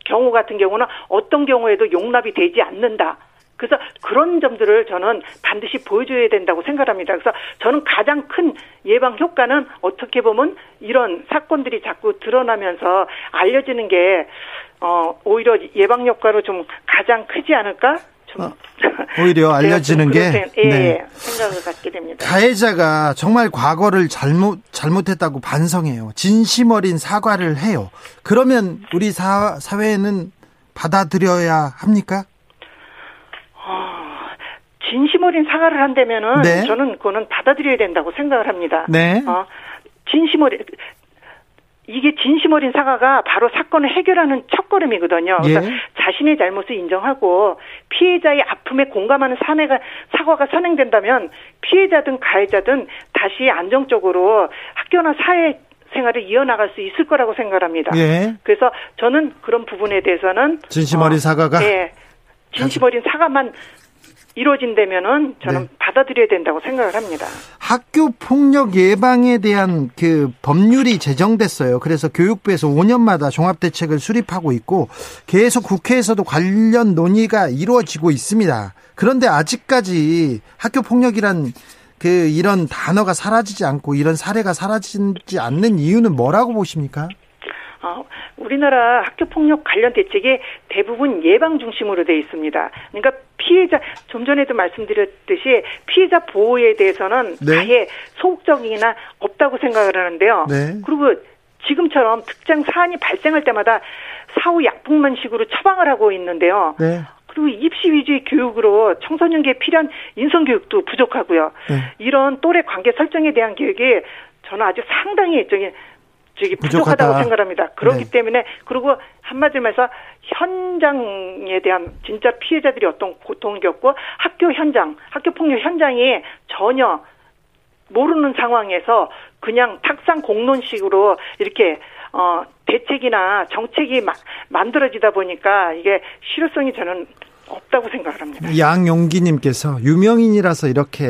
경우 같은 경우는 어떤 경우에도 용납이 되지 않는다. 그래서 그런 점들을 저는 반드시 보여줘야 된다고 생각합니다. 그래서 저는 가장 큰 예방 효과는 어떻게 보면 이런 사건들이 자꾸 드러나면서 알려지는 게 어, 오히려 예방 효과로 좀 가장 크지 않을까? 좀 어, [laughs] 오히려 알려지는 게 예, 네. 생각을 갖게 됩니다. 가해자가 정말 과거를 잘못 잘못했다고 반성해요. 진심 어린 사과를 해요. 그러면 우리 사, 사회는 받아들여야 합니까? 어, 진심 어린 사과를 한다면은 네. 저는 그거는 받아들여야 된다고 생각을 합니다. 네. 어, 진심 어린 이게 진심 어린 사과가 바로 사건을 해결하는 첫걸음이거든요. 예. 자신의 잘못을 인정하고 피해자의 아픔에 공감하는 사내가 사과가 선행된다면 피해자든 가해자든 다시 안정적으로 학교나 사회 생활을 이어나갈 수 있을 거라고 생각합니다. 예. 그래서 저는 그런 부분에 대해서는 진심 어린 어, 사과가 예. 진심 어린 사과만 이루어진다면은 저는 네. 받아들여야 된다고 생각을 합니다. 학교 폭력 예방에 대한 그 법률이 제정됐어요. 그래서 교육부에서 5년마다 종합 대책을 수립하고 있고 계속 국회에서도 관련 논의가 이루어지고 있습니다. 그런데 아직까지 학교 폭력이란 그 이런 단어가 사라지지 않고 이런 사례가 사라지지 않는 이유는 뭐라고 보십니까? 어, 우리나라 학교 폭력 관련 대책이 대부분 예방 중심으로 되어 있습니다. 그러니까 피해자 좀 전에도 말씀드렸듯이 피해자 보호에 대해서는 네. 아예 소극적이나 없다고 생각을 하는데요. 네. 그리고 지금처럼 특정 사안이 발생할 때마다 사후 약품만 식으로 처방을 하고 있는데요. 네. 그리고 입시 위주의 교육으로 청소년기에 필요한 인성 교육도 부족하고요. 네. 이런 또래 관계 설정에 대한 교육이 저는 아주 상당히 저기 저기 부족하다고 생각합니다. 그렇기 네. 때문에 그리고 한마디로 말해서 현장에 대한 진짜 피해자들이 어떤 고통을 겪고 학교 현장, 학교 폭력 현장이 전혀 모르는 상황에서 그냥 탁상 공론식으로 이렇게 어 대책이나 정책이 마, 만들어지다 보니까 이게 실효성이 저는 없다고 생각을 합니다. 양용기님께서 유명인이라서 이렇게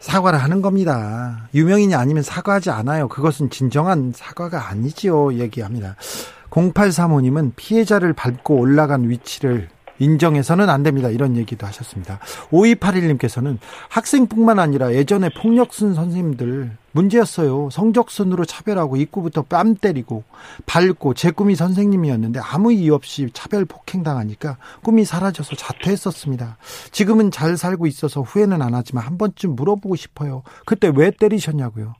사과를 하는 겁니다. 유명인이 아니면 사과하지 않아요. 그것은 진정한 사과가 아니지요. 얘기합니다. 0835님은 피해자를 밟고 올라간 위치를 인정해서는 안 됩니다. 이런 얘기도 하셨습니다. 5281님께서는 학생뿐만 아니라 예전에 폭력 쓴 선생님들 문제였어요. 성적순으로 차별하고 입구부터 뺨 때리고 밟고 제 꿈이 선생님이었는데 아무 이유 없이 차별 폭행당하니까 꿈이 사라져서 자퇴했었습니다. 지금은 잘 살고 있어서 후회는 안 하지만 한 번쯤 물어보고 싶어요. 그때 왜 때리셨냐고요.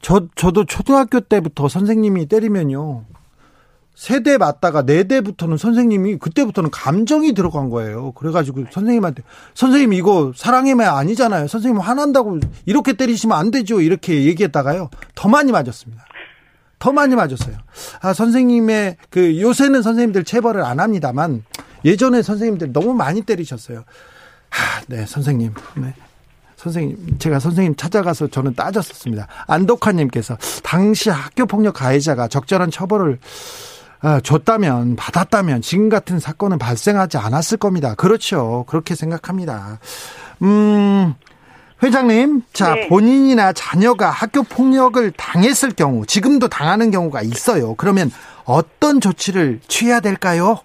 저, 저도 초등학교 때부터 선생님이 때리면요. 세대 맞다가 네 대부터는 선생님이 그때부터는 감정이 들어간 거예요. 그래가지고 선생님한테 선생님 이거 사랑의 말 아니잖아요. 선생님 화난다고 이렇게 때리시면 안 되죠. 이렇게 얘기했다가요 더 많이 맞았습니다. 더 많이 맞았어요. 아, 선생님의 그 요새는 선생님들 체벌을 안 합니다만 예전에 선생님들 너무 많이 때리셨어요. 하, 네, 선생님. 네. 선생님, 제가 선생님 찾아가서 저는 따졌었습니다. 안독화님께서 당시 학교 폭력 가해자가 적절한 처벌을 아, 줬다면 받았다면 지금 같은 사건은 발생하지 않았을 겁니다. 그렇죠. 그렇게 생각합니다. 음, 회장님, 자, 네. 본인이나 자녀가 학교 폭력을 당했을 경우, 지금도 당하는 경우가 있어요. 그러면 어떤 조치를 취해야 될까요?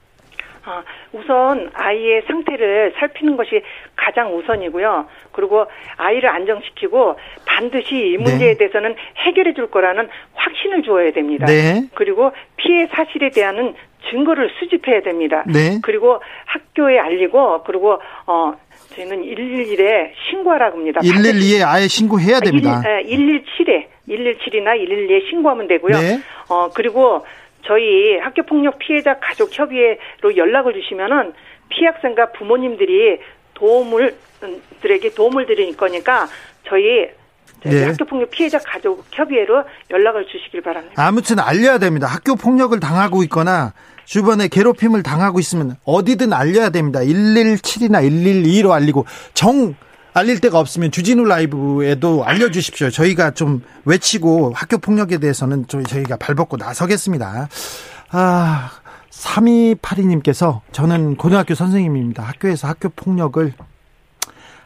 아, 우선 아이의 상태를 살피는 것이 가장 우선이고요. 그리고 아이를 안정시키고 반드시 이 문제에 네. 대해서는 해결해 줄 거라는 확신을 주어야 됩니다. 네. 그리고 피해 사실에 대한 증거를 수집해야 됩니다. 네. 그리고 학교에 알리고 그리고 어 저희는 111에 신고하라고 합니다. 112에 아예 신고해야 됩니다. 1, 117에 117이나 112에 신고하면 되고요. 네. 어 그리고 저희 학교 폭력 피해자 가족 협의회로 연락을 주시면은 피학생과 부모님들이 도움을 들에게 도움을 드릴 거니까 저희 네. 학교 폭력 피해자 가족 협의회로 연락을 주시길 바랍니다. 아무튼 알려야 됩니다. 학교 폭력을 당하고 있거나 주변에 괴롭힘을 당하고 있으면 어디든 알려야 됩니다. 117이나 112로 알리고 정 알릴 데가 없으면 주진우 라이브에도 알려주십시오. 저희가 좀 외치고 학교 폭력에 대해서는 저희가 발벗고 나서겠습니다. 아, 3282님께서 저는 고등학교 선생님입니다. 학교에서 학교 폭력을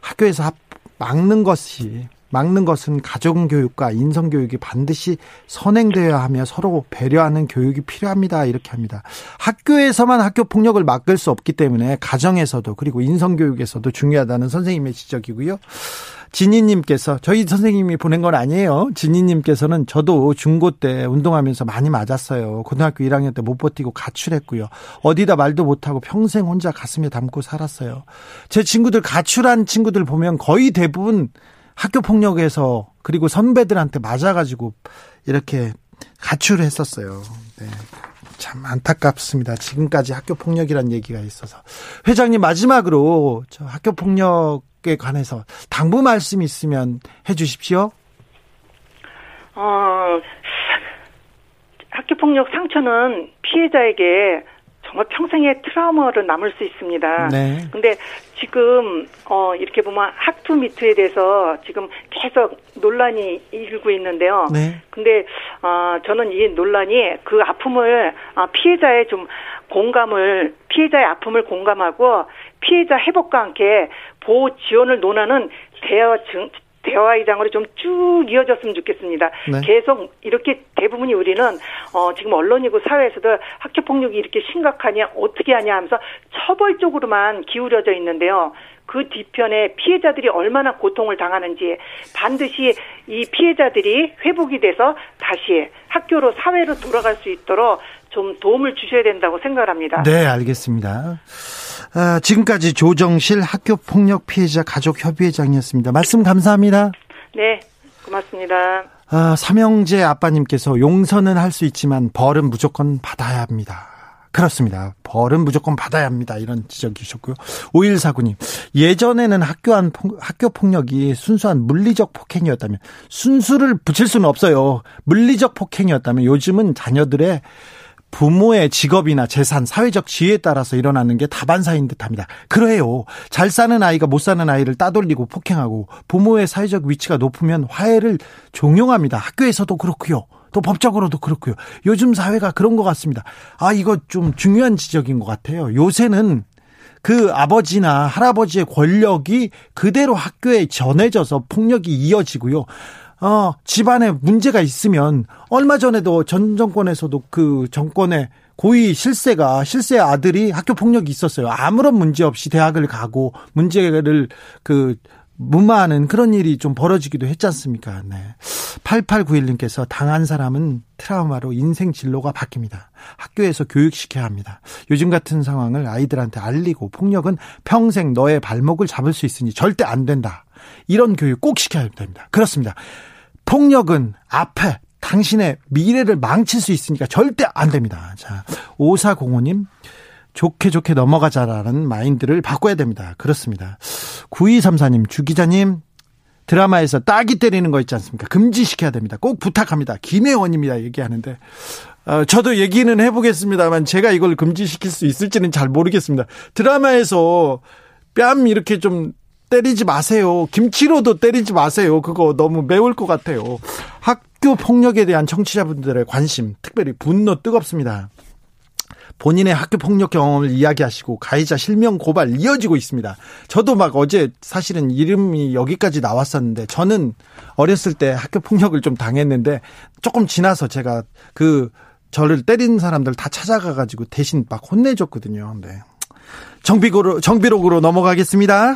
학교에서 막는 것이 막는 것은 가정 교육과 인성 교육이 반드시 선행되어야 하며 서로 배려하는 교육이 필요합니다. 이렇게 합니다. 학교에서만 학교 폭력을 막을 수 없기 때문에 가정에서도 그리고 인성 교육에서도 중요하다는 선생님의 지적이고요. 진희님께서 저희 선생님이 보낸 건 아니에요. 진희님께서는 저도 중고 때 운동하면서 많이 맞았어요. 고등학교 1학년 때 못 버티고 가출했고요. 어디다 말도 못하고 평생 혼자 가슴에 담고 살았어요. 제 친구들 가출한 친구들 보면 거의 대부분 학교 폭력에서 그리고 선배들한테 맞아가지고 이렇게 가출을 했었어요. 네. 참 안타깝습니다. 지금까지 학교 폭력이란 얘기가 있어서 회장님 마지막으로 저 학교 폭력에 관해서 당부 말씀 있으면 해주십시오. 어, 학교 폭력 상처는 피해자에게 정말 평생의 트라우마로 남을 수 있습니다. 네. 근데 지금 어 이렇게 보면 학투 미투에 대해서 지금 계속 논란이 일고 있는데요. 네. 근데 어 저는 이 논란이 그 아픔을 아, 피해자의 좀 공감을 피해자의 아픔을 공감하고 피해자 회복과 함께 보호 지원을 논하는 대화 증 대화의 장으로 좀 쭉 이어졌으면 좋겠습니다. 네. 계속 이렇게 대부분이 우리는 어 지금 언론이고 사회에서도 학교 폭력이 이렇게 심각하냐 어떻게 하냐 하면서 처벌 쪽으로만 기울여져 있는데요. 그 뒤편에 피해자들이 얼마나 고통을 당하는지 반드시 이 피해자들이 회복이 돼서 다시 학교로 사회로 돌아갈 수 있도록 좀 도움을 주셔야 된다고 생각합니다. 네, 알겠습니다. 아, 지금까지 조정실 학교폭력 피해자 가족협의회장이었습니다. 말씀 감사합니다. 네, 고맙습니다. 아, 삼형제 아빠님께서 용서는 할 수 있지만 벌은 무조건 받아야 합니다. 그렇습니다. 벌은 무조건 받아야 합니다. 이런 지적이셨고요. 5149님. 예전에는 학교 안, 학교 폭력이 순수한 물리적 폭행이었다면, 순수를 붙일 수는 없어요. 물리적 폭행이었다면 요즘은 자녀들의 부모의 직업이나 재산, 사회적 지위에 따라서 일어나는 게 다반사인 듯합니다. 그래요. 잘 사는 아이가 못 사는 아이를 따돌리고 폭행하고 부모의 사회적 위치가 높으면 화해를 종용합니다. 학교에서도 그렇고요. 또 법적으로도 그렇고요. 요즘 사회가 그런 것 같습니다. 아, 이거 좀 중요한 지적인 것 같아요. 요새는 그 아버지나 할아버지의 권력이 그대로 학교에 전해져서 폭력이 이어지고요. 어, 집안에 문제가 있으면 얼마 전에도 전 정권에서도 그 정권의 고위 실세가 실세 아들이 학교 폭력이 있었어요. 아무런 문제 없이 대학을 가고 문제를 그 무마하는 그런 일이 좀 벌어지기도 했지 않습니까? 네. 8891님께서 당한 사람은 트라우마로 인생 진로가 바뀝니다. 학교에서 교육시켜야 합니다. 요즘 같은 상황을 아이들한테 알리고 폭력은 평생 너의 발목을 잡을 수 있으니 절대 안 된다. 이런 교육 꼭 시켜야 됩니다. 그렇습니다. 폭력은 앞에 당신의 미래를 망칠 수 있으니까 절대 안 됩니다. 자, 5405님. 좋게 좋게 넘어가자라는 마인드를 바꿔야 됩니다. 그렇습니다. 9234님, 주 기자님, 드라마에서 따기 때리는 거 있지 않습니까? 금지시켜야 됩니다. 꼭 부탁합니다. 김혜원입니다. 얘기하는데. 어, 저도 얘기는 해보겠습니다만 제가 이걸 금지시킬 수 있을지는 잘 모르겠습니다. 드라마에서 뺨 이렇게 좀 때리지 마세요. 김치로도 때리지 마세요. 그거 너무 매울 것 같아요. 학교 폭력에 대한 청취자분들의 관심, 특별히 분노 뜨겁습니다. 본인의 학교 폭력 경험을 이야기하시고 가해자 실명 고발 이어지고 있습니다. 저도 막 어제 사실은 이름이 여기까지 나왔었는데 저는 어렸을 때 학교 폭력을 좀 당했는데 조금 지나서 제가 그 저를 때린 사람들 다 찾아가 가지고 대신 막 혼내줬거든요. 네. 정비록으로 정비록으로 넘어가겠습니다.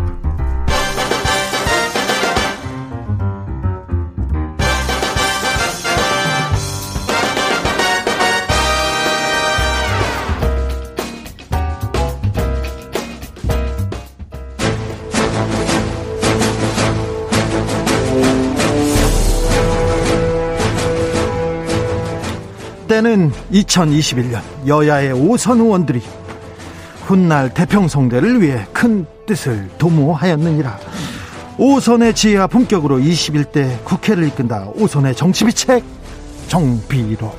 때는 2021년 여야의 오선 의원들이 훗날 대평성대를 위해 큰 뜻을 도모하였느니라. 오선의 지혜와 품격으로 21대 국회를 이끈다. 오선의 정치비책 정비로.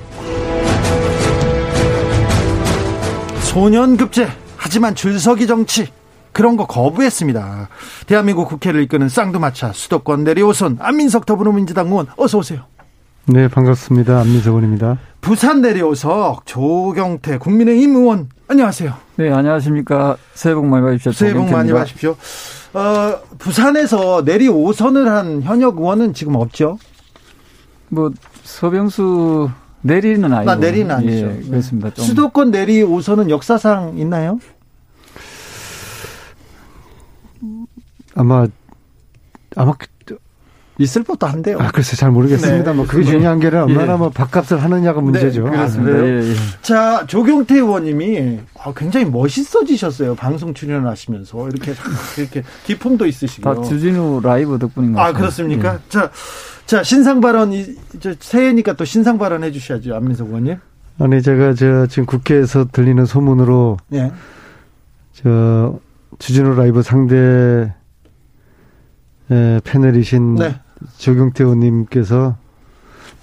소년급제 하지만 줄서기 정치 그런 거 거부했습니다. 대한민국 국회를 이끄는 쌍두마차 수도권 내리 오선 안민석 더불어민주당 의원 어서 오세요. 네, 반갑습니다. 안민석 의원입니다. 부산 내려오석 조경태 국민의힘 의원 안녕하세요. 네, 안녕하십니까. 새해 복 많이 받으십시오. 새해 복 많이 받으십시오. 어, 부산에서 내리5선을 한 현역 의원은 지금 없죠? 뭐 서병수 내리는 아니고. 아, 내리는 아니죠. 예, 그렇습니다. 좀. 수도권 내리 5선은 역사상 있나요? 아마 아마 있을 법도 한데요. 아, 글쎄 잘 모르겠습니다. 네. 뭐 그게 중요한 게 아니라 얼마나 예. 뭐 밥값을 하느냐가 네, 문제죠. 네, 그렇습니다. 아, 예, 예. 자, 조경태 의원님이 아, 굉장히 멋있어지셨어요. 방송 출연하시면서 이렇게 이렇게 기품도 있으시고. 다 주진우 라이브 덕분인 것 같아요. 아, 그렇습니까? 예. 자, 자 신상 발언 이제 새해니까 또 신상 발언 해주셔야죠, 안민석 의원님. 아니 제가 저 지금 국회에서 들리는 소문으로 예. 저 주진우 라이브 상대 패널이신 네. 조경태 의원님께서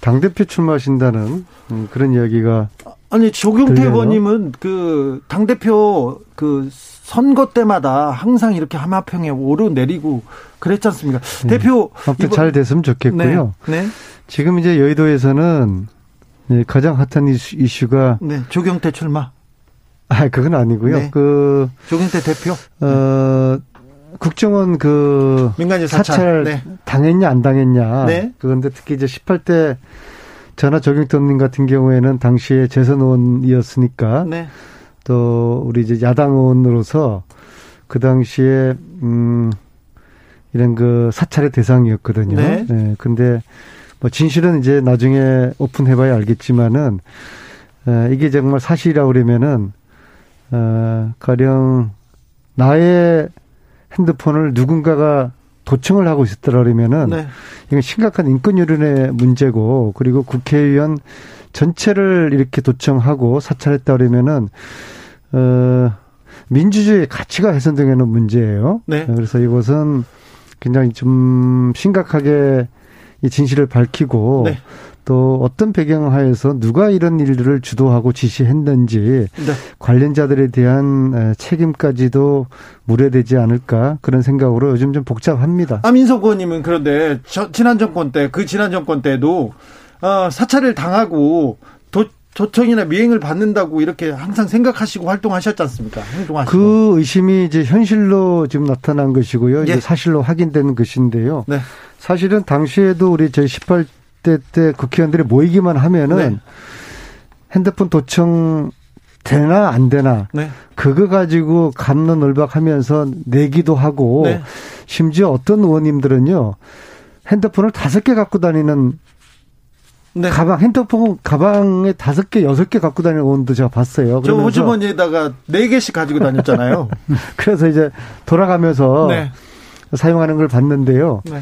당 대표 출마하신다는 음, 그런 이야기가 아니 조경태 의원님은 그 당 대표 그 선거 때마다 항상 이렇게 하마평에 오르내리고 그랬지 않습니까? 네. 대표 이번... 잘 됐으면 좋겠고요. 네. 네. 지금 이제 여의도에서는 가장 핫한 이슈, 가 네. 조경태 출마. 아, 그건 아니고요. 네. 그 조경태 대표. 어 국정원 그 민간인 사찰, 사찰 네. 당했냐 안 당했냐. 네. 그런데 특히 이제 18대 전화 적용도님 같은 경우에는 당시에 재선 의원이었으니까 네. 또 우리 이제 야당 의원으로서 그 당시에 음 이런 그 사찰의 대상이었거든요. 네. 네. 근데 뭐 진실은 이제 나중에 오픈해봐야 알겠지만은 에, 이게 정말 사실이라고 그러면은 어 가령 나의 핸드폰을 누군가가 도청을 하고 있었더라 그러면은 네. 이건 심각한 인권 유린의 문제고 그리고 국회의원 전체를 이렇게 도청하고 사찰했다 그러면은 어 민주주의 가치가 훼손되는 문제예요. 네. 그래서 이것은 굉장히 좀 심각하게 이 진실을 밝히고 네. 또 어떤 배경 하에서 누가 이런 일들을 주도하고 지시했는지 네. 관련자들에 대한 책임까지도 물어되지 않을까 그런 생각으로 요즘 좀 복잡합니다. 아 민석 의원님은 그런데 저, 지난 정권 때 그 지난 정권 때도 어, 사찰을 당하고 도, 도청이나 미행을 받는다고 이렇게 항상 생각하시고 활동하셨지 않습니까? 행동하시고. 그 의심이 이제 현실로 지금 나타난 것이고요. 예. 이제 사실로 확인되는 것인데요. 네. 사실은 당시에도 우리 저희 18 20대 때 국회의원들이 모이기만 하면은 네. 핸드폰 도청 되나 안 되나 네. 그거 가지고 감론을박하면서 내기도 하고 네. 심지어 어떤 의원님들은요 핸드폰을 다섯 개 갖고 다니는 네. 가방 핸드폰 가방에 다섯 개 여섯 개 갖고 다니는 의원도 제가 봤어요. 저 호주머니에다가 네 개씩 가지고 다녔잖아요. [laughs] 그래서 이제 돌아가면서 네. 사용하는 걸 봤는데요. 네.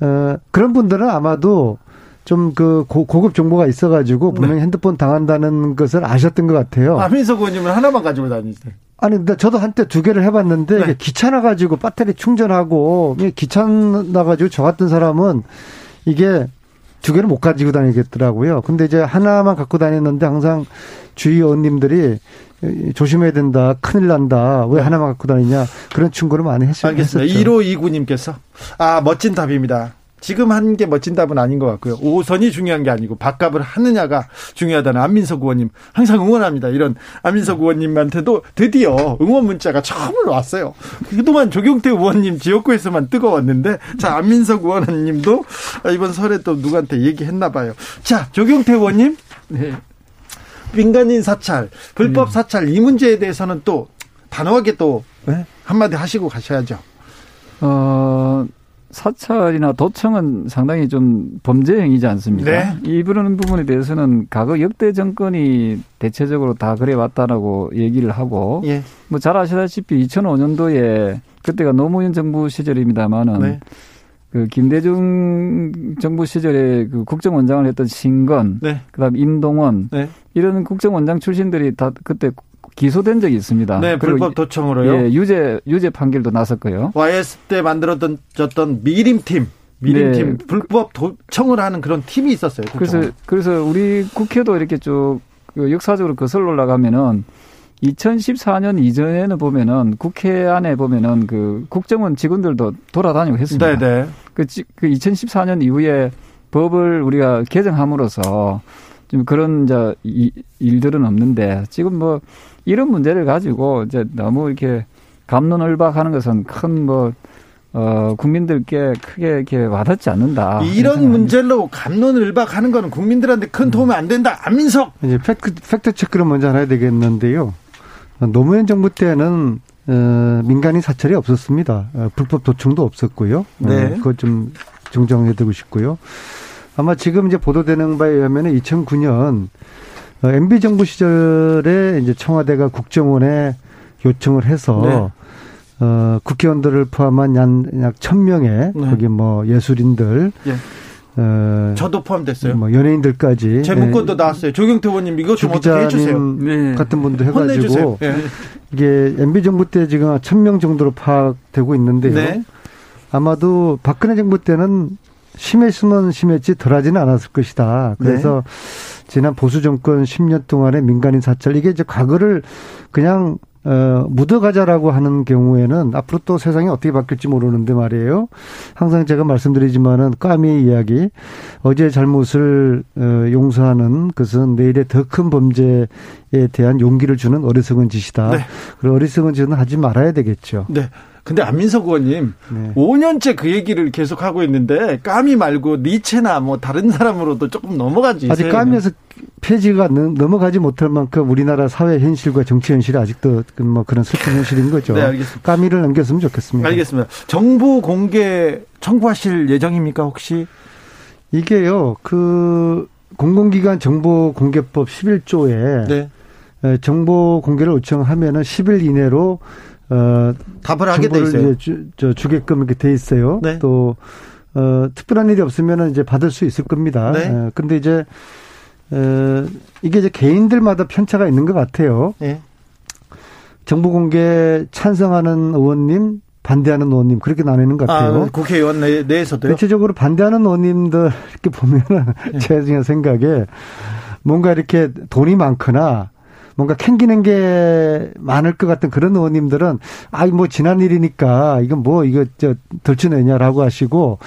어, 그런 분들은 아마도 좀 그 고급 정보가 있어가지고 분명히 네. 핸드폰 당한다는 것을 아셨던 것 같아요. 아 민석 의원님은 하나만 가지고 다니세요. 아니, 근데 저도 한때 두 개를 해봤는데 네. 귀찮아가지고 배터리 충전하고 귀찮아가지고 저 같은 사람은 이게 두 개를 못 가지고 다니겠더라고요. 근데 이제 하나만 갖고 다녔는데 항상 주위 의원님들이 조심해야 된다. 큰일 난다. 왜 하나만 갖고 다니냐. 그런 충고를 많이 했었죠. 알겠습니다. 1호 2구님께서 아, 멋진 답입니다. 지금 한 게 멋진 답은 아닌 것 같고요. 5선이 중요한 게 아니고 밥값을 하느냐가 중요하다는 안민석 의원님 항상 응원합니다. 이런 안민석 의원님한테도 드디어 응원 문자가 처음으로 왔어요. 그동안 조경태 의원님 지역구에서만 뜨거웠는데 자 안민석 의원님도 이번 설에 또 누구한테 얘기했나 봐요. 자 조경태 의원님 네. 민간인 사찰, 불법 네. 사찰 이 문제에 대해서는 또 단호하게 또 네? 한마디 하시고 가셔야죠. 어, 사찰이나 도청은 상당히 좀 범죄 행위지 않습니까? 네. 이 부르는 부분에 대해서는 과거 역대 정권이 대체적으로 다 그래 왔다라고 얘기를 하고 예. 뭐잘 아시다시피 2005년도에 그때가 노무현 정부 시절입니다만은 네. 그 김대중 정부 시절에 그 국정원장을 했던 신건, 네. 그다음 임동원 네. 이런 국정원장 출신들이 다 그때 기소된 적이 있습니다. 네, 불법 도청으로요. 예, 유죄 유죄 판결도 났었고요. YS 때 만들었던 졌던 미림팀 미림팀 네. 불법 도청을 하는 그런 팀이 있었어요. 국정원. 그래서 그래서 우리 국회도 이렇게 쭉그 역사적으로 거슬러 올라가면은 2014년 이전에는 보면은 국회 안에 보면은 그 국정원 직원들도 돌아다니고 했습니다. 네, 네. 그, 그 2014년 이후에 법을 우리가 개정함으로써 좀 그런 이제 일들은 없는데 지금 뭐 이런 문제를 가지고 이제 너무 이렇게 갑론을박하는 것은 큰뭐 어, 국민들께 크게 이렇게 와닿지 않는다. 이런 문제로 갑론을박하는 거는 국민들한테 큰 도움이 안 된다. 안민석. 이제 팩트, 팩트 체크를 먼저 해야 되겠는데요. 노무현 정부 때는 어, 민간인 사찰이 없었습니다. 어, 불법 도청도 없었고요. 어, 네. 어, 그거 좀 정정해두고 싶고요. 아마 지금 이제 보도되는 바에 의하면 2009년 어, MB 정부 시절에 이제 청와대가 국정원에 요청을 해서 네. 어, 국회의원들을 포함한 약 천명의 네. 거기 뭐 예술인들 예. 어, 저도 포함됐어요. 뭐 연예인들까지 제 문건도 네. 나왔어요. 조경태 의원님 이것 좀 어떻게 해주세요. 네. 같은 분도 해가지고 네. 이게 MB 정부 때 지금 천명 정도로 파악되고 있는데요. 네. 아마도 박근혜 정부 때는 심했으면 심했지 덜하지는 않았을 것이다. 그래서 네. 지난 보수 정권 10년 동안의 민간인 사찰 이게 이제 과거를 그냥 어, 묻어가자라고 하는 경우에는 앞으로 또 세상이 어떻게 바뀔지 모르는데 말이에요. 항상 제가 말씀드리지만은 까미의 이야기, 어제 잘못을 어, 용서하는 것은 내일의 더 큰 범죄에 대한 용기를 주는 어리석은 짓이다. 네. 그리고 어리석은 짓은 하지 말아야 되겠죠. 네. 근데 안민석 의원님 네. 5년째 그 얘기를 계속 하고 있는데 까미 말고 니체나 뭐 다른 사람으로도 조금 넘어가지. 아직 까미에서 폐지가 넘어가지 못할 만큼 우리나라 사회 현실과 정치 현실이 아직도 그뭐 그런 슬픈 현실인 거죠. [laughs] 네, 알겠습니다. 까미를 넘겼으면 좋겠습니다. 알겠습니다. 정보 공개 청구하실 예정입니까 혹시? 이게요. 그 공공기관 정보 공개법 11조에 네. 정보 공개를 요청하면은 10일 이내로 어 답을 하게 돼 있어요. 주, 저 주게끔 이렇게 돼 있어요. 네. 또 어, 특별한 일이 없으면은 이제 받을 수 있을 겁니다. 네. 어, 근데 이제 어, 이게 이제 개인들마다 편차가 있는 것 같아요. 네. 정보 공개 찬성하는 의원님, 반대하는 의원님 그렇게 나뉘는 것 같아요. 아, 국회의원 내, 내에서도요? 대체적으로 반대하는 의원님들 이렇게 [laughs] 보면은 네. 제 생각에 뭔가 이렇게 돈이 많거나 뭔가 캥기는 게 많을 것 같은 그런 의원님들은 아이 뭐 지난 일이니까 이건 뭐 이거 저 덜쳐내냐라고 하시고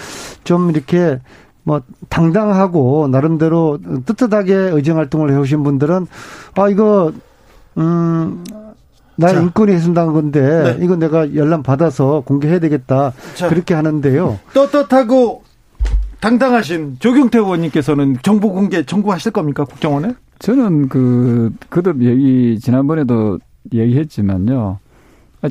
좀 이렇게 뭐 당당하고 나름대로 떳떳하게 의정 활동을 해오신 분들은 아 이거 음 나의 인권이 훼손당한 건데 네. 이거 내가 연락 받아서 공개해야 되겠다 자, 그렇게 하는데요. 떳떳하고 당당하신 조경태 의원님께서는 정보 공개 청구하실 겁니까 국정원에? 저는 그 그듭 얘기 지난번에도 얘기했지만요.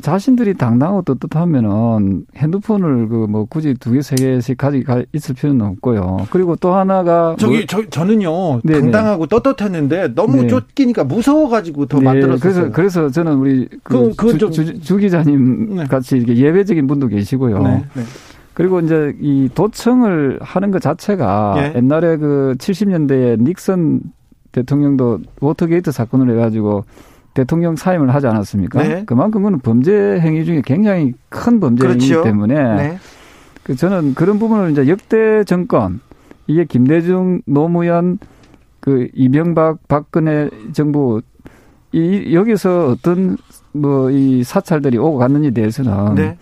자신들이 당당하고 떳떳하면은 핸드폰을 그 뭐 굳이 두 개, 세 개씩 가지고 있을 필요는 없고요. 그리고 또 하나가 저기 뭐, 저 저는요 네네. 당당하고 떳떳했는데 너무 네. 쫓기니까 무서워가지고 더 네. 만들었어요. 그래서 그래서 저는 우리 그, 그, 주, 주, 주, 기자님 네. 같이 이렇게 예외적인 분도 계시고요. 네. 네. 그리고 이제 이 도청을 하는 것 자체가 예. 옛날에 그 70년대에 닉슨 대통령도 워터게이트 사건을 해가지고 대통령 사임을 하지 않았습니까? 네. 그만큼 그는 범죄 행위 중에 굉장히 큰 범죄 그렇죠. 행위이기 때문에 네. 그 저는 그런 부분을 이제 역대 정권 이게 김대중 노무현 그 이명박 박근혜 정부 이 여기서 어떤 뭐 이 사찰들이 오고 갔는지에 대해서는 네.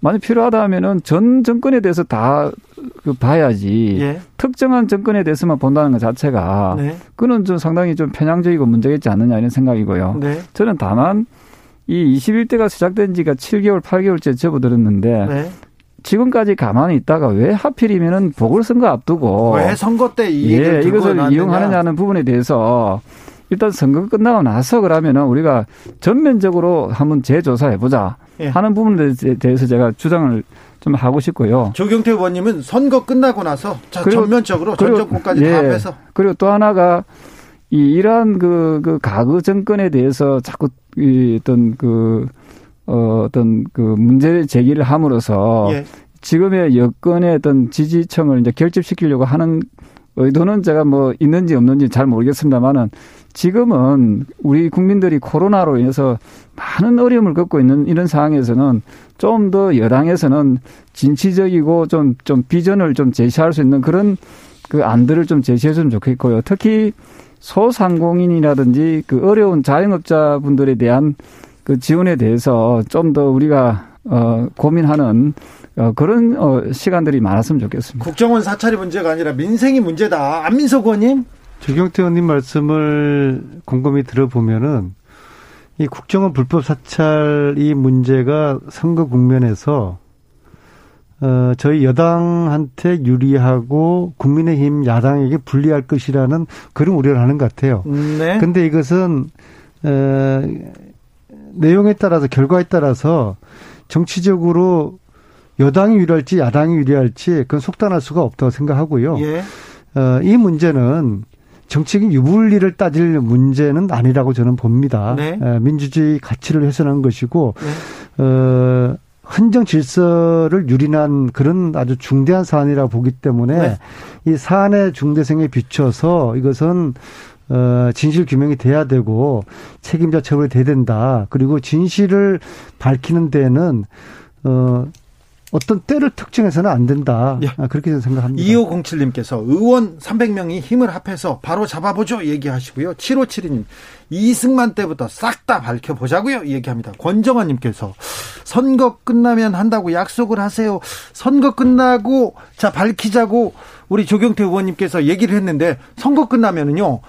만약 필요하다 하면은 전 정권에 대해서 다그 봐야지 예. 특정한 정권에 대해서만 본다는 것 자체가 네. 그는 좀 상당히 좀 편향적이고 문제가 있지 않느냐 이런 생각이고요. 네. 저는 다만 이 21대가 시작된 지가 7개월, 8개월째 접어들었는데 네. 지금까지 가만히 있다가 왜 하필이면은 보궐선거 앞두고 왜 선거 때 이 예, 이것을 이용하느냐는 부분에 대해서 일단 선거 끝나고 나서 그러면은 우리가 전면적으로 한번 재조사해 보자 예. 하는 부분에 대해서 제가 주장을 좀 하고 싶고요. 조경태 의원님은 선거 끝나고 나서 그리고, 전면적으로 전 정권까지 예. 다 합해서 그리고 또 하나가 이 이러한 그, 그 가그 정권에 대해서 자꾸 이 어떤 그 어, 어떤 그 문제 제기를 함으로써 예. 지금의 여건의 어떤 지지층을 이제 결집시키려고 하는 의도는 제가 뭐 있는지 없는지 잘 모르겠습니다만은 지금은 우리 국민들이 코로나로 인해서 많은 어려움을 겪고 있는 이런 상황에서는 좀 더 여당에서는 진취적이고 좀, 좀 비전을 좀 제시할 수 있는 그런 그 안들을 좀 제시했으면 좋겠고요. 특히 소상공인이라든지 그 어려운 자영업자분들에 대한 그 지원에 대해서 좀 더 우리가 어 고민하는 어, 그런 어, 시간들이 많았으면 좋겠습니다. 국정원 사찰이 문제가 아니라 민생이 문제다. 안민석 의원님. 조경태 의원님 말씀을 곰곰이 들어보면은 이 국정원 불법 사찰 이 문제가 선거 국면에서 어, 저희 여당한테 유리하고 국민의힘 야당에게 불리할 것이라는 그런 우려를 하는 것 같아요. 네. 근데 이것은 어, 내용에 따라서 결과에 따라서 정치적으로 여당이 유리할지 야당이 유리할지 그건 속단할 수가 없다고 생각하고요. 예. 어, 이 문제는 정치적인 유불리를 따질 문제는 아니라고 저는 봅니다. 네. 에, 민주주의 가치를 훼손한 것이고 네. 어, 헌정 질서를 유린한 그런 아주 중대한 사안이라고 보기 때문에 네. 이 사안의 중대성에 비춰서 이것은 어, 진실 규명이 돼야 되고 책임자 처벌이 돼야 된다. 그리고 진실을 밝히는 데는 어, 어떤 때를 특정해서는 안 된다. 예. 그렇게 생각합니다. 2507님께서 의원 300명이 힘을 합해서 바로 잡아보죠. 얘기하시고요. 7572님, 이승만 때부터 싹 다 밝혀보자고요. 얘기합니다. 권정환님께서 선거 끝나면 한다고 약속을 하세요. 선거 끝나고 자 밝히자고 우리 조경태 의원님께서 얘기를 했는데 선거 끝나면은요.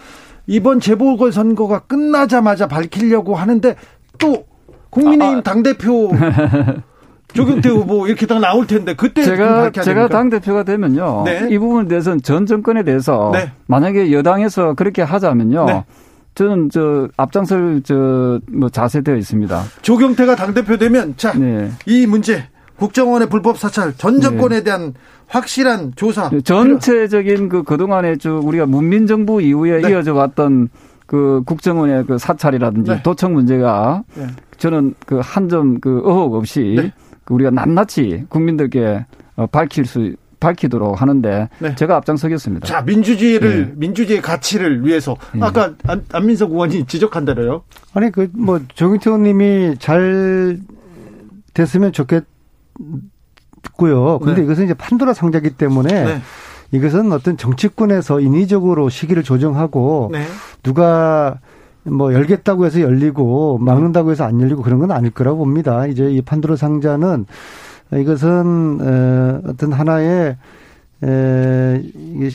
이번 재보궐 선거가 끝나자마자 밝히려고 하는데 또 국민의힘 아, 아. 당대표 [laughs] 조경태 후보 이렇게 딱 나올 텐데 그때 제가 제가 당 대표가 되면요. 네. 이 부분에 대해서는 전 정권에 대해서 네. 만약에 여당에서 그렇게 하자면요. 네. 저는 저 앞장설 저뭐 자세되어 있습니다. 조경태가 당 대표 되면 자이 네. 문제 국정원의 불법 사찰 전 정권에 네. 대한 확실한 조사. 네, 전체적인 그 그동안에 쭉 우리가 문민 정부 이후에 네. 이어져 왔던 그 국정원의 그 사찰이라든지 네. 도청 문제가 네. 저는 그 한 점그 의혹 없이 네. 그 우리가 낱낱이 국민들께 어, 밝힐 수 밝히도록 하는데 네. 제가 앞장서겠습니다. 자 민주주의를 네. 민주주의 가치를 위해서 네. 아까 안, 안민석 의원이 지적한 대로요. 아니 그 뭐 정인태 의원님이 잘 됐으면 좋겠 고요. 근데 네. 이것은 이제 판도라 상자기 때문에 네. 이것은 어떤 정치권에서 인위적으로 시기를 조정하고 네. 누가 뭐 열겠다고 해서 열리고 막는다고 해서 안 열리고 그런 건 아닐 거라고 봅니다. 이제 이 판도라 상자는 이것은 어떤 하나의 에 이게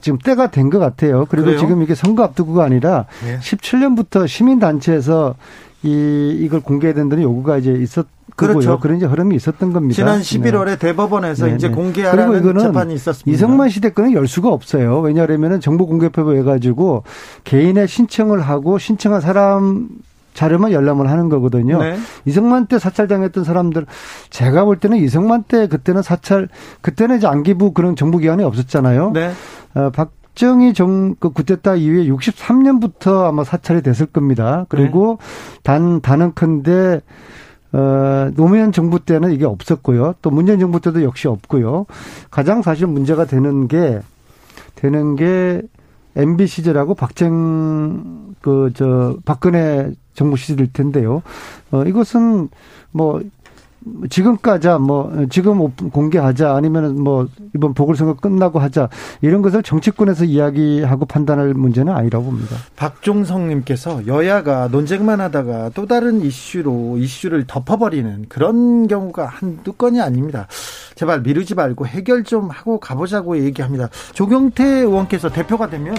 지금 때가 된 것 같아요. 그리고 그래요? 지금 이게 선거 앞두고가 아니라 네. 17년부터 시민 단체에서 이 이걸 공개해야 된다는 요구가 이제 있었 그렇죠. 그런 이제 흐름이 있었던 겁니다. 지난 11월에 네. 대법원에서 네. 이제 네. 공개하라는 그리고 이거는 재판이 있었습니다. 이성만 시대 거는 열 수가 없어요. 왜냐하면은 정보 공개법에 해가지고 개인의 신청을 하고 신청한 사람 자료만 열람을 하는 거거든요. 네. 이성만 때 사찰당했던 사람들 제가 볼 때는 이성만 때 그때는 사찰 그때는 이제 안기부 그런 정부기관이 없었잖아요. 네. 어, 박 박정희 정, 그 구테타 이후에 63년부터 아마 사찰이 됐을 겁니다. 그리고 네. 단, 단언컨대 어, 노무현 정부 때는 이게 없었고요. 또 문재인 정부 때도 역시 없고요. 가장 사실 문제가 되는 게 되는 게 MB 시절하고 박정 그저 박근혜 정부 시절일 텐데요. 어 이것은 뭐 지금까지 뭐 지금 공개하자 아니면은 뭐 이번 보궐선거 끝나고 하자 이런 것을 정치권에서 이야기하고 판단할 문제는 아니라고 봅니다. 박종성님께서 여야가 논쟁만 하다가 또 다른 이슈로 이슈를 덮어버리는 그런 경우가 한두 건이 아닙니다. 제발 미루지 말고 해결 좀 하고 가보자고 얘기합니다. 조경태 의원께서 대표가 되면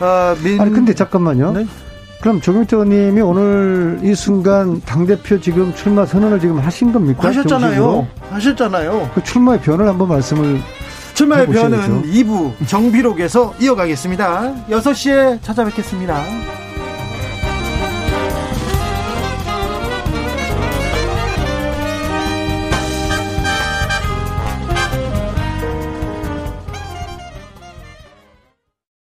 아, 민... 아니 근데 잠깐만요. 네? 그럼 조경태 의원님이 오늘 이 순간 당대표 지금 출마 선언을 지금 하신 겁니까? 하셨잖아요. 정식으로? 하셨잖아요. 그 출마의 변을 한번 말씀을 출마의 변은 2부 정비록에서 이어가겠습니다. 6시에 찾아뵙겠습니다.